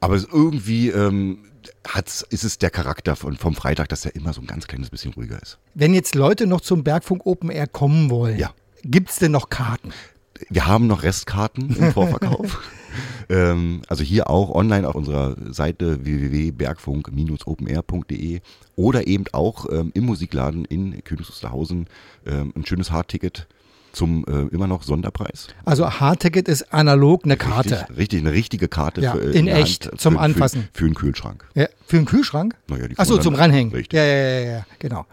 aber irgendwie ähm, hat's, ist es der Charakter von, vom Freitag, dass er immer so ein ganz kleines bisschen ruhiger ist. Wenn jetzt Leute noch zum Bergfunk Open Air kommen wollen, Ja. gibt es denn noch Karten? Wir haben noch Restkarten im Vorverkauf. ähm, also hier auch online auf unserer Seite www.bergfunk-openair.de oder eben auch ähm, im Musikladen in Königs Wusterhausen ähm, ein schönes Hardticket zum äh, immer noch Sonderpreis. Also Hardticket ist analog eine Karte. Richtig, richtig eine richtige Karte Ja, für, in der echt, Hand zum für, Anfassen. Für, für einen Kühlschrank. Ja, für einen Kühlschrank? Naja, Achso, zum Ranhängen. Richtig. Ja, ja, ja, ja, genau.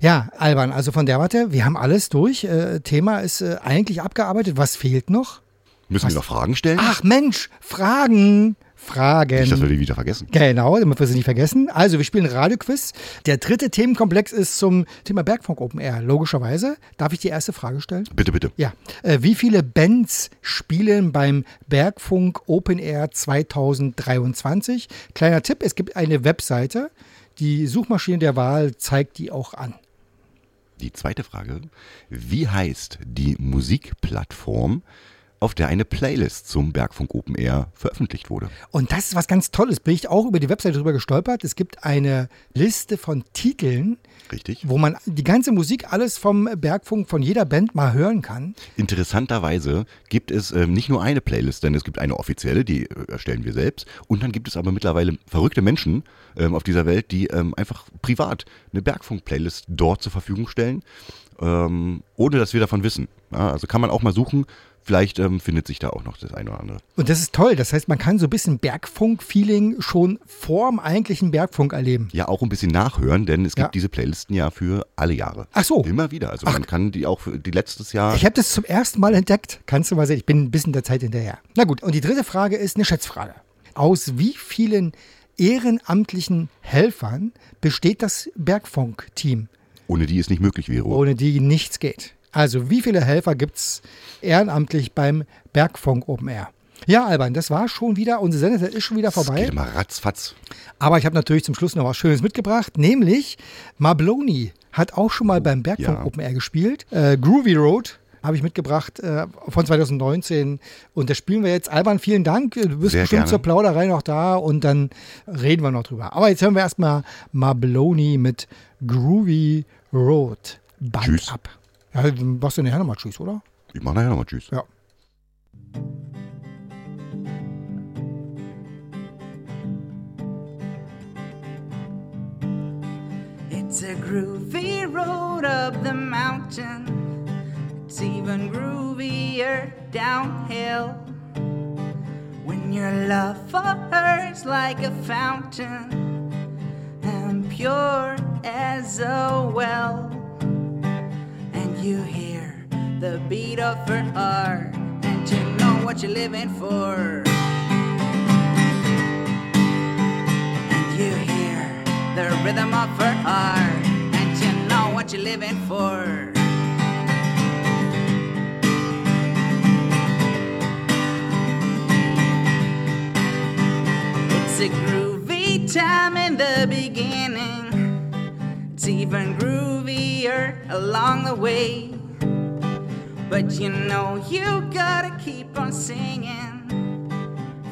Ja, Alban, also von der Warte, wir haben alles durch. Äh, Thema ist äh, eigentlich abgearbeitet. Was fehlt noch? Müssen wir noch Fragen stellen? Ach Mensch, Fragen. Fragen. Nicht, dass wir die wieder vergessen. Genau, damit wir sie nicht vergessen. Also, wir spielen Radioquiz. Der dritte Themenkomplex ist zum Thema Bergfunk Open Air. Logischerweise. Darf ich die erste Frage stellen? Bitte, bitte. Ja. Äh, wie viele Bands spielen beim Bergfunk Open Air 2023? Kleiner Tipp: Es gibt eine Webseite. Die Suchmaschine der Wahl zeigt die auch an. Die zweite Frage. Wie heißt die Musikplattform, auf der eine Playlist zum Bergfunk Open Air veröffentlicht wurde? Und das ist was ganz Tolles. Bin ich auch über die Webseite drüber gestolpert. Es gibt eine Liste von Titeln, Richtig. wo man die ganze Musik, alles vom Bergfunk, von jeder Band mal hören kann. Interessanterweise gibt es ähm, nicht nur eine Playlist, denn es gibt eine offizielle, die äh, erstellen wir selbst. Und dann gibt es aber mittlerweile verrückte Menschen ähm, auf dieser Welt, die ähm, einfach privat eine Bergfunk-Playlist dort zur Verfügung stellen, ähm, ohne dass wir davon wissen. Ja, also kann man auch mal suchen, vielleicht ähm, findet sich da auch noch das eine oder andere. Und das ist toll. Das heißt, man kann so ein bisschen Bergfunk-Feeling schon vorm eigentlichen Bergfunk erleben. Ja, auch ein bisschen nachhören, denn es gibt Ja. diese Playlisten ja für alle Jahre. Ach so. Immer wieder. Also man kann die auch für die letztes Jahr. Ich habe das zum ersten Mal entdeckt. Kannst du mal sehen, ich bin ein bisschen der Zeit hinterher. Na gut, und die dritte Frage ist eine Schätzfrage. Aus wie vielen ehrenamtlichen Helfern besteht das Bergfunk-Team, ohne die es nicht möglich wäre. ohne die nichts geht? Also wie viele Helfer gibt es ehrenamtlich beim Bergfunk Open Air? Ja, Alban, das war schon wieder, unsere Sendezeit ist schon wieder Das vorbei. geht immer ratzfatz. Aber ich habe natürlich zum Schluss noch was Schönes mitgebracht, nämlich Mabloni hat auch schon mal beim Bergfunk ja. Open Air gespielt. Äh, Groovy Road habe ich mitgebracht äh, von 2019 und das spielen wir jetzt. Alban, vielen Dank. Du bist Sehr bestimmt gerne. zur Plauderei noch da und dann reden wir noch drüber. Aber jetzt hören wir erstmal Mabloni mit Groovy Road. Band Tschüss. ab. Ja, dann machst du nachher nochmal Tschüss, oder? Ich mache nachher nochmal Tschüss. Ja. It's a groovy road up the mountain. It's even groovier downhill. When your love for her's like a fountain and pure as a well. You hear the beat of her heart, and you know what you're living for. And you hear the rhythm of her heart, and you know what you're living for. It's a groovy time in the beginning. It's even groovier along the way. But you know you gotta keep on singing.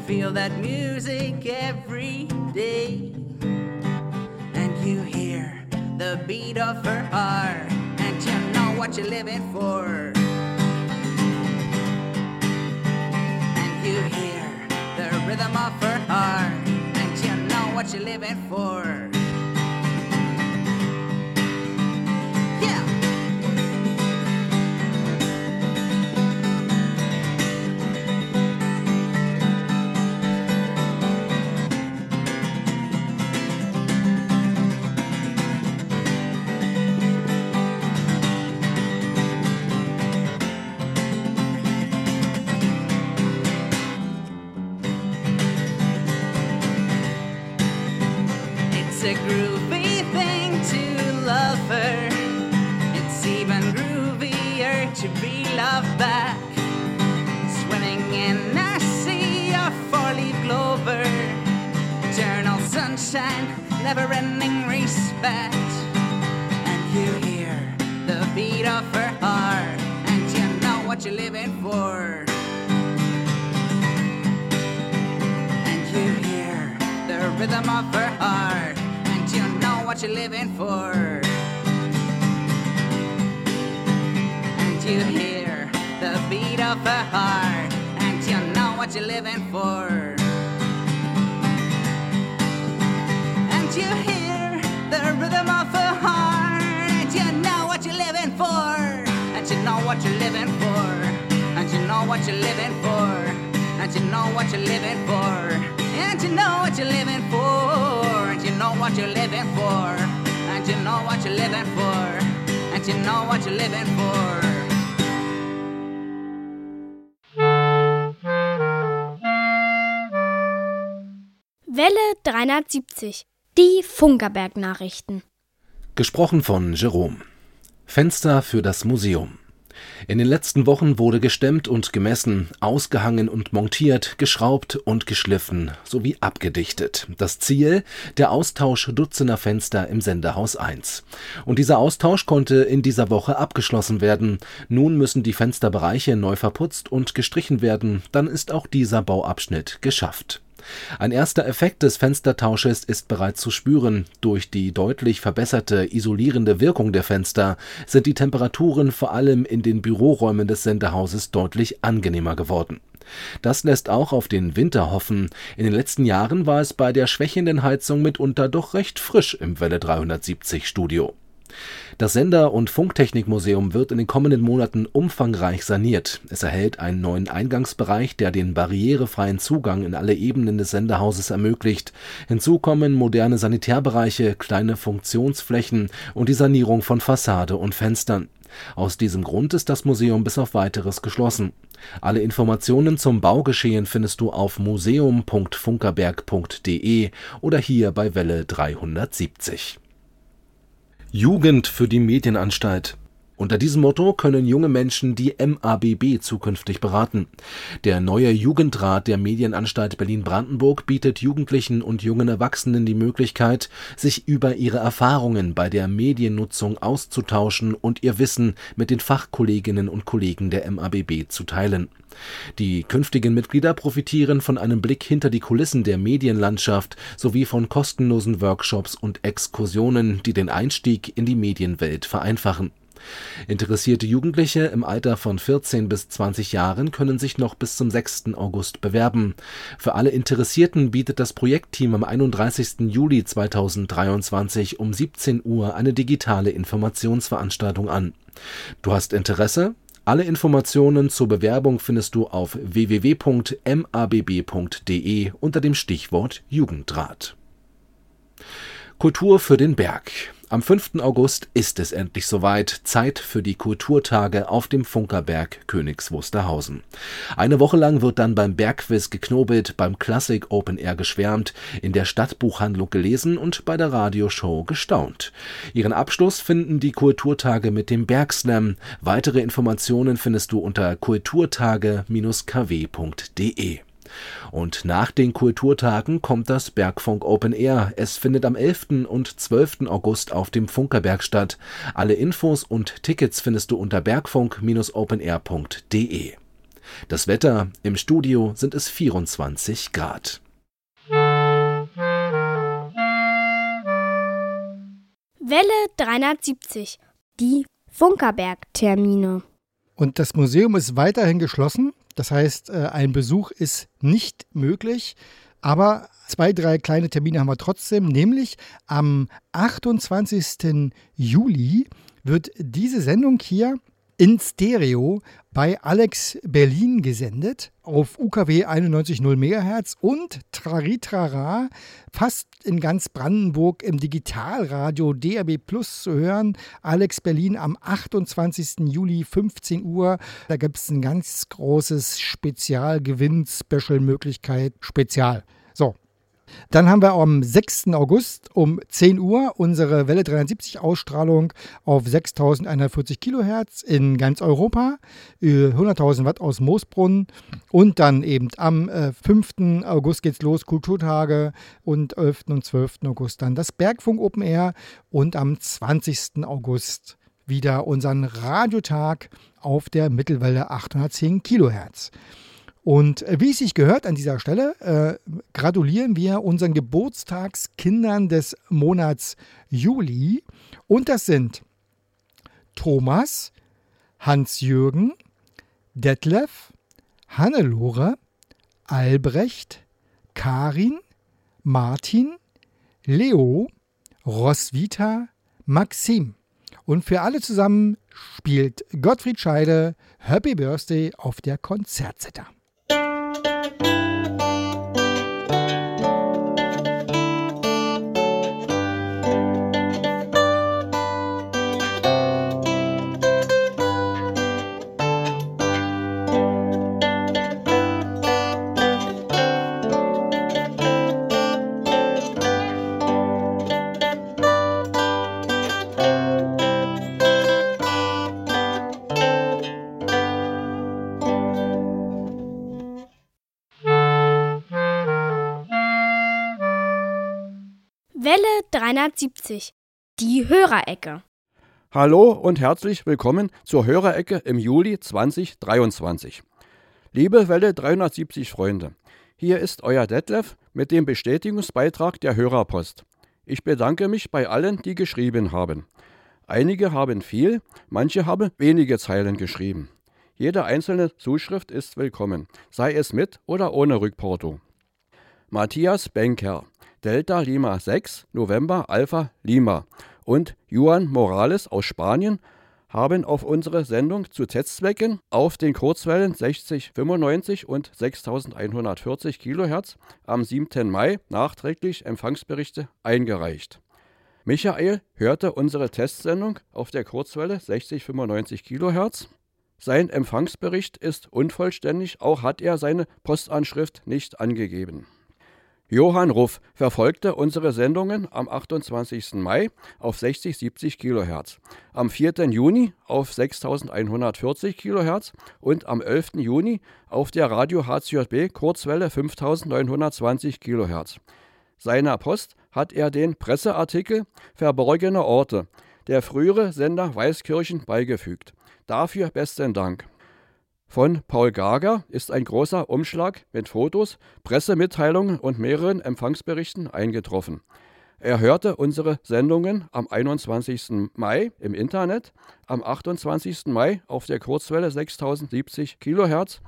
Feel that music every day. And you hear the beat of her heart. And you know what you're living for. And you hear the rhythm of her heart. And you know what you're living for. Sunshine, never-ending respect. And you hear the beat of her heart. And you know what you're living for. And you hear the rhythm of her heart, and you know what you're living for. And you hear the beat of her heart, and you know what you're living for. What you're living for. And you know what you're living for. And you know what you're living for. And you know what you're living for. And you know what you're living for. And you know what you're living for. Welle 370. Die Funkerberg-Nachrichten. Gesprochen von Jerome. Fenster für das Museum. In den letzten Wochen wurde gestemmt und gemessen, ausgehangen und montiert, geschraubt und geschliffen sowie abgedichtet. Das Ziel? Der Austausch Dutzender Fenster im Sendehaus 1. Und dieser Austausch konnte in dieser Woche abgeschlossen werden. Nun müssen die Fensterbereiche neu verputzt und gestrichen werden, dann ist auch dieser Bauabschnitt geschafft. Ein erster Effekt des Fenstertausches ist bereits zu spüren. Durch die deutlich verbesserte isolierende Wirkung der Fenster sind die Temperaturen vor allem in den Büroräumen des Sendehauses deutlich angenehmer geworden. Das lässt auch auf den Winter hoffen. In den letzten Jahren war es bei der schwächenden Heizung mitunter doch recht frisch im Welle 370 Studio. Das Sender- und Funktechnikmuseum wird in den kommenden Monaten umfangreich saniert. Es erhält einen neuen Eingangsbereich, der den barrierefreien Zugang in alle Ebenen des Sendehauses ermöglicht. Hinzu kommen moderne Sanitärbereiche, kleine Funktionsflächen und die Sanierung von Fassade und Fenstern. Aus diesem Grund ist das Museum bis auf weiteres geschlossen. Alle Informationen zum Baugeschehen findest du auf museum.funkerberg.de oder hier bei Welle 370. Jugend für die Medienanstalt. Unter diesem Motto können junge Menschen die MABB zukünftig beraten. Der neue Jugendrat der Medienanstalt Berlin-Brandenburg bietet Jugendlichen und jungen Erwachsenen die Möglichkeit, sich über ihre Erfahrungen bei der Mediennutzung auszutauschen und ihr Wissen mit den Fachkolleginnen und Kollegen der MABB zu teilen. Die künftigen Mitglieder profitieren von einem Blick hinter die Kulissen der Medienlandschaft sowie von kostenlosen Workshops und Exkursionen, die den Einstieg in die Medienwelt vereinfachen. Interessierte Jugendliche im Alter von 14 bis 20 Jahren können sich noch bis zum 6. August bewerben. Für alle Interessierten bietet das Projektteam am 31. Juli 2023 um 17 Uhr eine digitale Informationsveranstaltung an. Du hast Interesse? Alle Informationen zur Bewerbung findest du auf www.mabb.de unter dem Stichwort Jugendrat. Kultur für den Berg. Am 5. August ist es endlich soweit. Zeit für die Kulturtage auf dem Funkerberg Königs Wusterhausen. Eine Woche lang wird dann beim Bergquiz geknobelt, beim Classic Open Air geschwärmt, in der Stadtbuchhandlung gelesen und bei der Radioshow gestaunt. Ihren Abschluss finden die Kulturtage mit dem Bergslam. Weitere Informationen findest du unter kulturtage-kw.de. Und nach den Kulturtagen kommt das Bergfunk Open Air. Es findet am 11. und 12. August auf dem Funkerberg statt. Alle Infos und Tickets findest du unter bergfunk-openair.de. Das Wetter im Studio sind es 24 Grad. Welle 370. Die Funkerberg-Termine. Und das Museum ist weiterhin geschlossen. Das heißt, äh, ein Besuch ist nicht möglich. Aber zwei, drei kleine Termine haben wir trotzdem. Nämlich am 28. Juli wird diese Sendung hier in Stereo bei Alex Berlin gesendet auf UKW 91.0 MHz und Traritrara fast in ganz Brandenburg im Digitalradio DAB Plus zu hören. Alex Berlin am 28. Juli 15 Uhr. Da gibt es ein ganz großes Spezialgewinn-Special-Möglichkeit. Spezial. So, dann haben wir am 6. August um 10 Uhr unsere Welle 73 Ausstrahlung auf 6140 Kilohertz in ganz Europa, 100.000 Watt aus Moosbrunn und dann eben am 5. Äh, August geht's los, Kulturtage und 11. und 12. August dann das Bergfunk Open Air und am 20. August wieder unseren Radiotag auf der Mittelwelle 810 Kilohertz. Und äh, wie es sich gehört an dieser Stelle, äh, gratulieren wir unseren Geburtstagskindern des Monats Juli. Und das sind Thomas, Hans-Jürgen, Detlef, Hannelore, Albrecht, Karin, Martin, Leo, Roswitha, Maxim. Und für alle zusammen spielt Gottfried Scheide Happy Birthday auf der Konzertsetter. Welle 370. Die Hörerecke. Hallo und herzlich willkommen zur Hörerecke im Juli 2023. Liebe Welle 370 Freunde, hier ist euer Detlef mit dem Bestätigungsbeitrag der Hörerpost. Ich bedanke mich bei allen, die geschrieben haben. Einige haben viel, manche haben wenige Zeilen geschrieben. Jede einzelne Zuschrift ist willkommen, sei es mit oder ohne Rückporto. Matthias Benker Delta Lima 6 November Alpha Lima und Juan Morales aus Spanien haben auf unsere Sendung zu Testzwecken auf den Kurzwellen 6095 und 6140 kHz am 7. Mai nachträglich Empfangsberichte eingereicht. Michael hörte unsere Testsendung auf der Kurzwelle 6095 kHz. Sein Empfangsbericht ist unvollständig, auch hat er seine Postanschrift nicht angegeben. Johann Ruff verfolgte unsere Sendungen am 28. Mai auf 60-70 kHz, am 4. Juni auf 6140 kHz und am 11. Juni auf der Radio HCJB Kurzwelle 5920 kHz. Seiner Post hat er den Presseartikel Verborgene Orte, der frühere Sender Weißkirchen beigefügt. Dafür besten Dank. Von Paul Gager ist ein großer Umschlag mit Fotos, Pressemitteilungen und mehreren Empfangsberichten eingetroffen. Er hörte unsere Sendungen am 21. Mai im Internet, am 28. Mai auf der Kurzwelle 6070 kHz,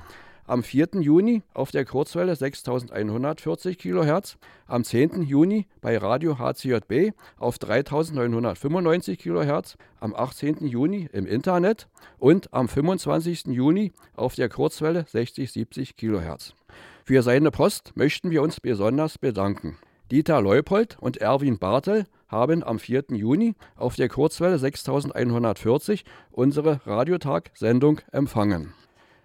am 4. Juni auf der Kurzwelle 6140 kHz, am 10. Juni bei Radio HCJB auf 3995 kHz, am 18. Juni im Internet und am 25. Juni auf der Kurzwelle 6070 kHz. Für seine Post möchten wir uns besonders bedanken. Dieter Leupold und Erwin Bartel haben am 4. Juni auf der Kurzwelle 6140 unsere Radiotag-Sendung empfangen.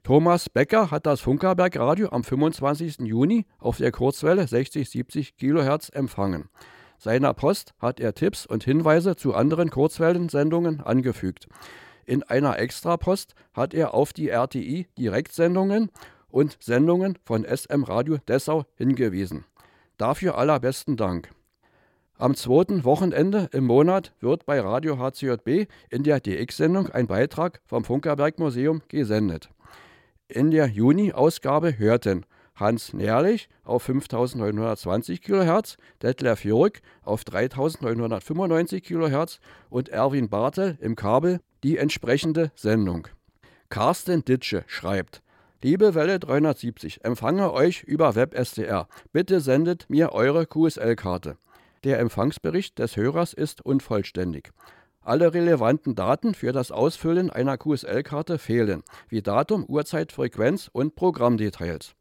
Thomas Becker hat das Funkerberg Radio am 25. Juni auf der Kurzwelle 60-70 kHz empfangen. Seiner Post hat er Tipps und Hinweise zu anderen Kurzwellensendungen angefügt. In einer Extrapost hat er auf die RTI Direktsendungen und Sendungen von SM Radio Dessau hingewiesen. Dafür allerbesten Dank. Am zweiten Wochenende im Monat wird bei Radio HCJB in der DX-Sendung ein Beitrag vom Funkerberg Museum gesendet. In der Juni-Ausgabe hörten Hans Nährlich auf 5920 kHz, Detlef Jörg auf 3995 kHz und Erwin Bartel im Kabel die entsprechende Sendung. Carsten Ditsche schreibt, Liebe Welle 370, empfange euch über WebSDR. Bitte sendet mir eure QSL-Karte. Der Empfangsbericht des Hörers ist unvollständig. Alle relevanten Daten für das Ausfüllen einer QSL-Karte fehlen, wie Datum, Uhrzeit, Frequenz und Programmdetails.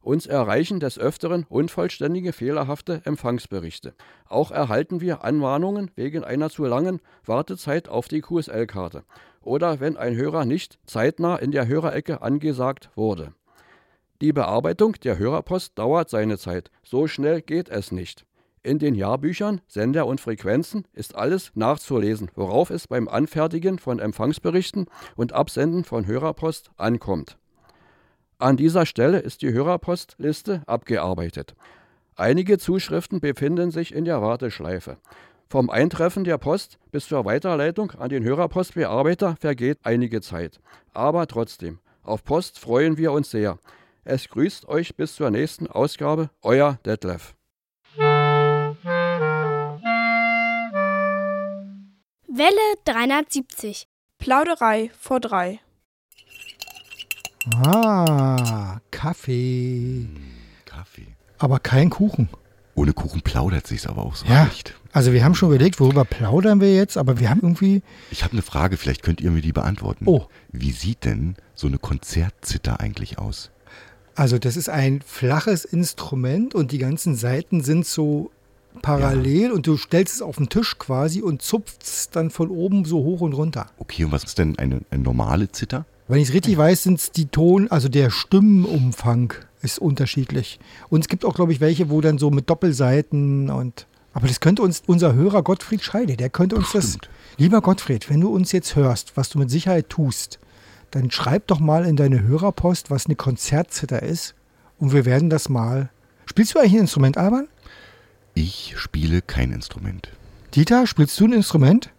Uns erreichen des Öfteren unvollständige, fehlerhafte Empfangsberichte. Auch erhalten wir Anwarnungen wegen einer zu langen Wartezeit auf die QSL-Karte oder wenn ein Hörer nicht zeitnah in der Hörerecke angesagt wurde. Die Bearbeitung der Hörerpost dauert seine Zeit, so schnell geht es nicht. In den Jahrbüchern, Sender und Frequenzen ist alles nachzulesen, worauf es beim Anfertigen von Empfangsberichten und Absenden von Hörerpost ankommt. An dieser Stelle ist die Hörerpostliste abgearbeitet. Einige Zuschriften befinden sich in der Warteschleife. Vom Eintreffen der Post bis zur Weiterleitung an den Hörerpostbearbeiter vergeht einige Zeit. Aber trotzdem, auf Post freuen wir uns sehr. Es grüßt euch bis zur nächsten Ausgabe, euer Detlef. Welle 370. Plauderei vor drei. Ah, Kaffee. Kaffee. Aber kein Kuchen. Ohne Kuchen plaudert sich's aber auch so Ja, nicht. also wir haben schon überlegt, worüber plaudern wir jetzt, aber wir haben irgendwie, Ich habe eine Frage, vielleicht könnt ihr mir die beantworten. Oh. Wie sieht denn so eine Konzertzither eigentlich aus? also das ist ein flaches Instrument und die ganzen Seiten sind so parallel und du stellst es auf den Tisch quasi und zupfst es dann von oben so hoch und runter. Okay, und was ist denn eine, eine normale Zither? Wenn ich es richtig weiß, sind es die Ton, also der Stimmenumfang ist unterschiedlich. Und es gibt auch, glaube ich, welche, wo dann so mit Doppelseiten und. Aber das könnte uns unser Hörer Gottfried Scheide, der könnte uns das. Lieber Gottfried, wenn du uns jetzt hörst, was du mit Sicherheit tust, dann schreib doch mal in deine Hörerpost, was eine Konzertzither ist. Und wir werden das mal. Spielst du eigentlich ein Instrument, Alban? Ich spiele kein Instrument. Dieter, spielst du ein Instrument?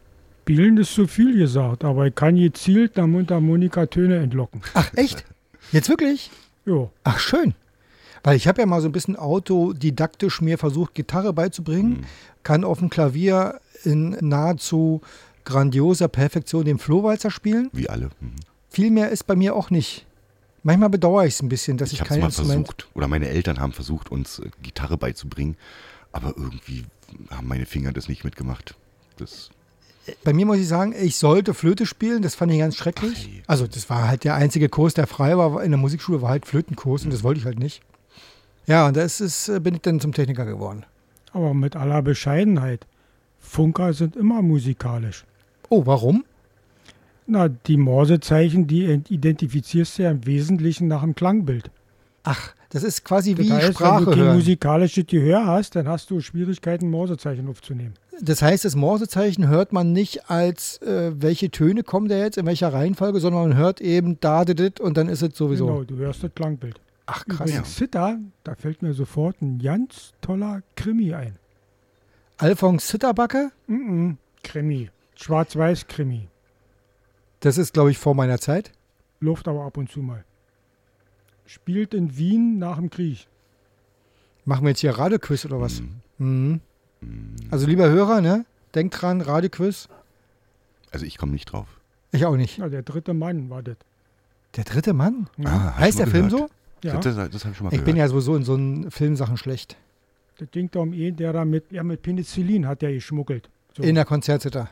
Spielen ist zu viel gesagt, aber ich kann gezielt nach Mundharmonika Töne entlocken. Ach, echt? Jetzt wirklich? Ja. Ach, schön. Weil ich habe ja mal so ein bisschen autodidaktisch mir versucht, Gitarre beizubringen. Kann auf dem Klavier in nahezu grandioser Perfektion den Flohwalzer spielen. Wie alle. Mhm. Viel mehr ist bei mir auch nicht. Manchmal bedauere ich es ein bisschen, dass ich, Ich habe es kein mal Instrument. versucht. Oder meine Eltern haben versucht, uns äh, Gitarre beizubringen. Aber irgendwie haben meine Finger das nicht mitgemacht. Das bei mir muss ich sagen, ich sollte Flöte spielen, das fand ich ganz schrecklich. Also das war halt der einzige Kurs, der frei war in der Musikschule, war halt Flötenkurs und das wollte ich halt nicht. Ja, und da ist es, bin ich dann zum Techniker geworden. Aber mit aller Bescheidenheit, Funker sind immer musikalisch. Oh, warum? Na, die Morsezeichen, die identifizierst du ja im Wesentlichen nach dem Klangbild. Ach, das ist quasi Das wie heißt, Sprache wenn du kein hören. musikalisches Gehör hast, dann hast du Schwierigkeiten, Morsezeichen aufzunehmen. Das heißt, das Morsezeichen hört man nicht als, äh, welche Töne kommen da jetzt, in welcher Reihenfolge, sondern man hört eben da, da, da und dann ist es sowieso. Genau, du hörst das Klangbild. Ach, krass. Übrigens, Sitter, da fällt mir sofort ein ganz toller Krimi ein. Alphonse Zitterbacke? Mhm. Krimi. Schwarz-Weiß-Krimi. Das ist, glaube ich, vor meiner Zeit. Luft aber ab und zu mal. Spielt in Wien nach dem Krieg. Machen wir jetzt hier Radioquiz oder was? Mhm. Also, lieber Hörer, ne? Denkt dran, Radioquiz. Also ich komme nicht drauf. Ich auch nicht. Ja, der dritte Mann war das. Der dritte Mann? Ja. Ah, heißt der Film gehört. so? Ja. Das, das, das habe ich schon mal Ich bin gehört. ja sowieso in so einen Filmsachen schlecht. Das ging da um ihn, der da mit, ja, mit Penicillin hat der geschmuggelt. So. In der Konzertzitter.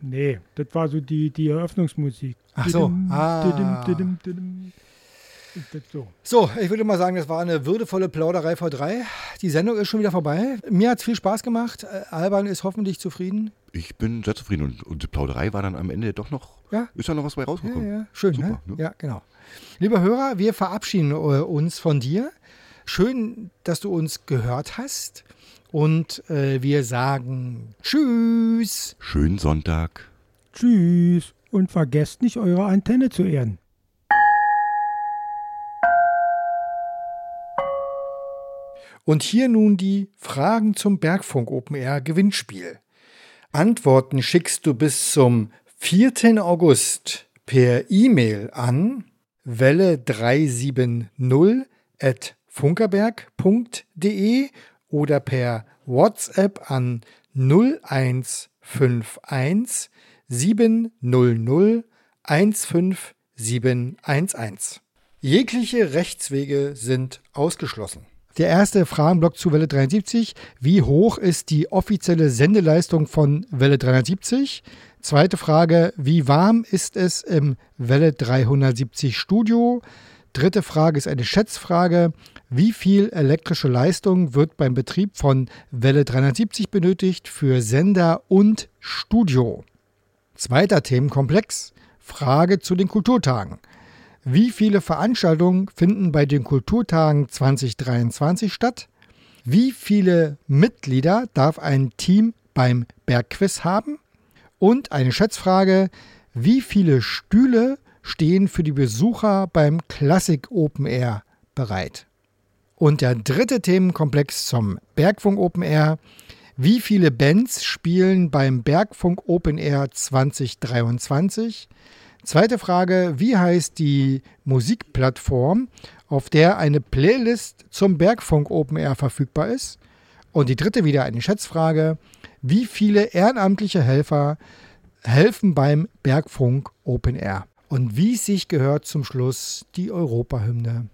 Nee, das war so die, die Eröffnungsmusik. Ach so, Didim, ah. So. So, ich würde mal sagen, das war eine würdevolle Plauderei vor drei. Die Sendung ist schon wieder vorbei. Mir hat es viel Spaß gemacht. Äh, Alban ist hoffentlich zufrieden. Ich bin sehr zufrieden und, und die Plauderei war dann am Ende doch noch, Ja. ist ja noch was bei Ja, rausgekommen. ja, schön, Super, ne? ne? Ja, genau. Lieber Hörer, wir verabschieden äh, uns von dir. Schön, dass du uns gehört hast. Und äh, wir sagen Tschüss. Schönen Sonntag. Tschüss. Und vergesst nicht, eure Antenne zu erden. Und hier nun die Fragen zum Bergfunk Open Air Gewinnspiel. Antworten schickst du bis zum 4. August per E-Mail an welle370 at funkerberg.de oder per WhatsApp an 0151 700 15711. Jegliche Rechtswege sind ausgeschlossen. Der erste Fragenblock zu Welle 73. Wie hoch ist die offizielle Sendeleistung von Welle 370? Zweite Frage. Wie warm ist es im Welle 370 Studio? Dritte Frage ist eine Schätzfrage. Wie viel elektrische Leistung wird beim Betrieb von Welle 370 benötigt für Sender und Studio? Zweiter Themenkomplex. Frage zu den Kulturtagen. Wie viele Veranstaltungen finden bei den Kulturtagen 2023 statt? Wie viele Mitglieder darf ein Team beim Bergquiz haben? Und eine Schätzfrage, wie viele Stühle stehen für die Besucher beim Classic Open Air bereit? Und der dritte Themenkomplex zum Bergfunk Open Air. Wie viele Bands spielen beim Bergfunk Open Air 2023? Zweite Frage, wie heißt die Musikplattform, auf der eine Playlist zum Bergfunk Open Air verfügbar ist? Und die dritte wieder eine Schätzfrage, wie viele ehrenamtliche Helfer helfen beim Bergfunk Open Air? Und wie es sich gehört zum Schluss die Europahymne.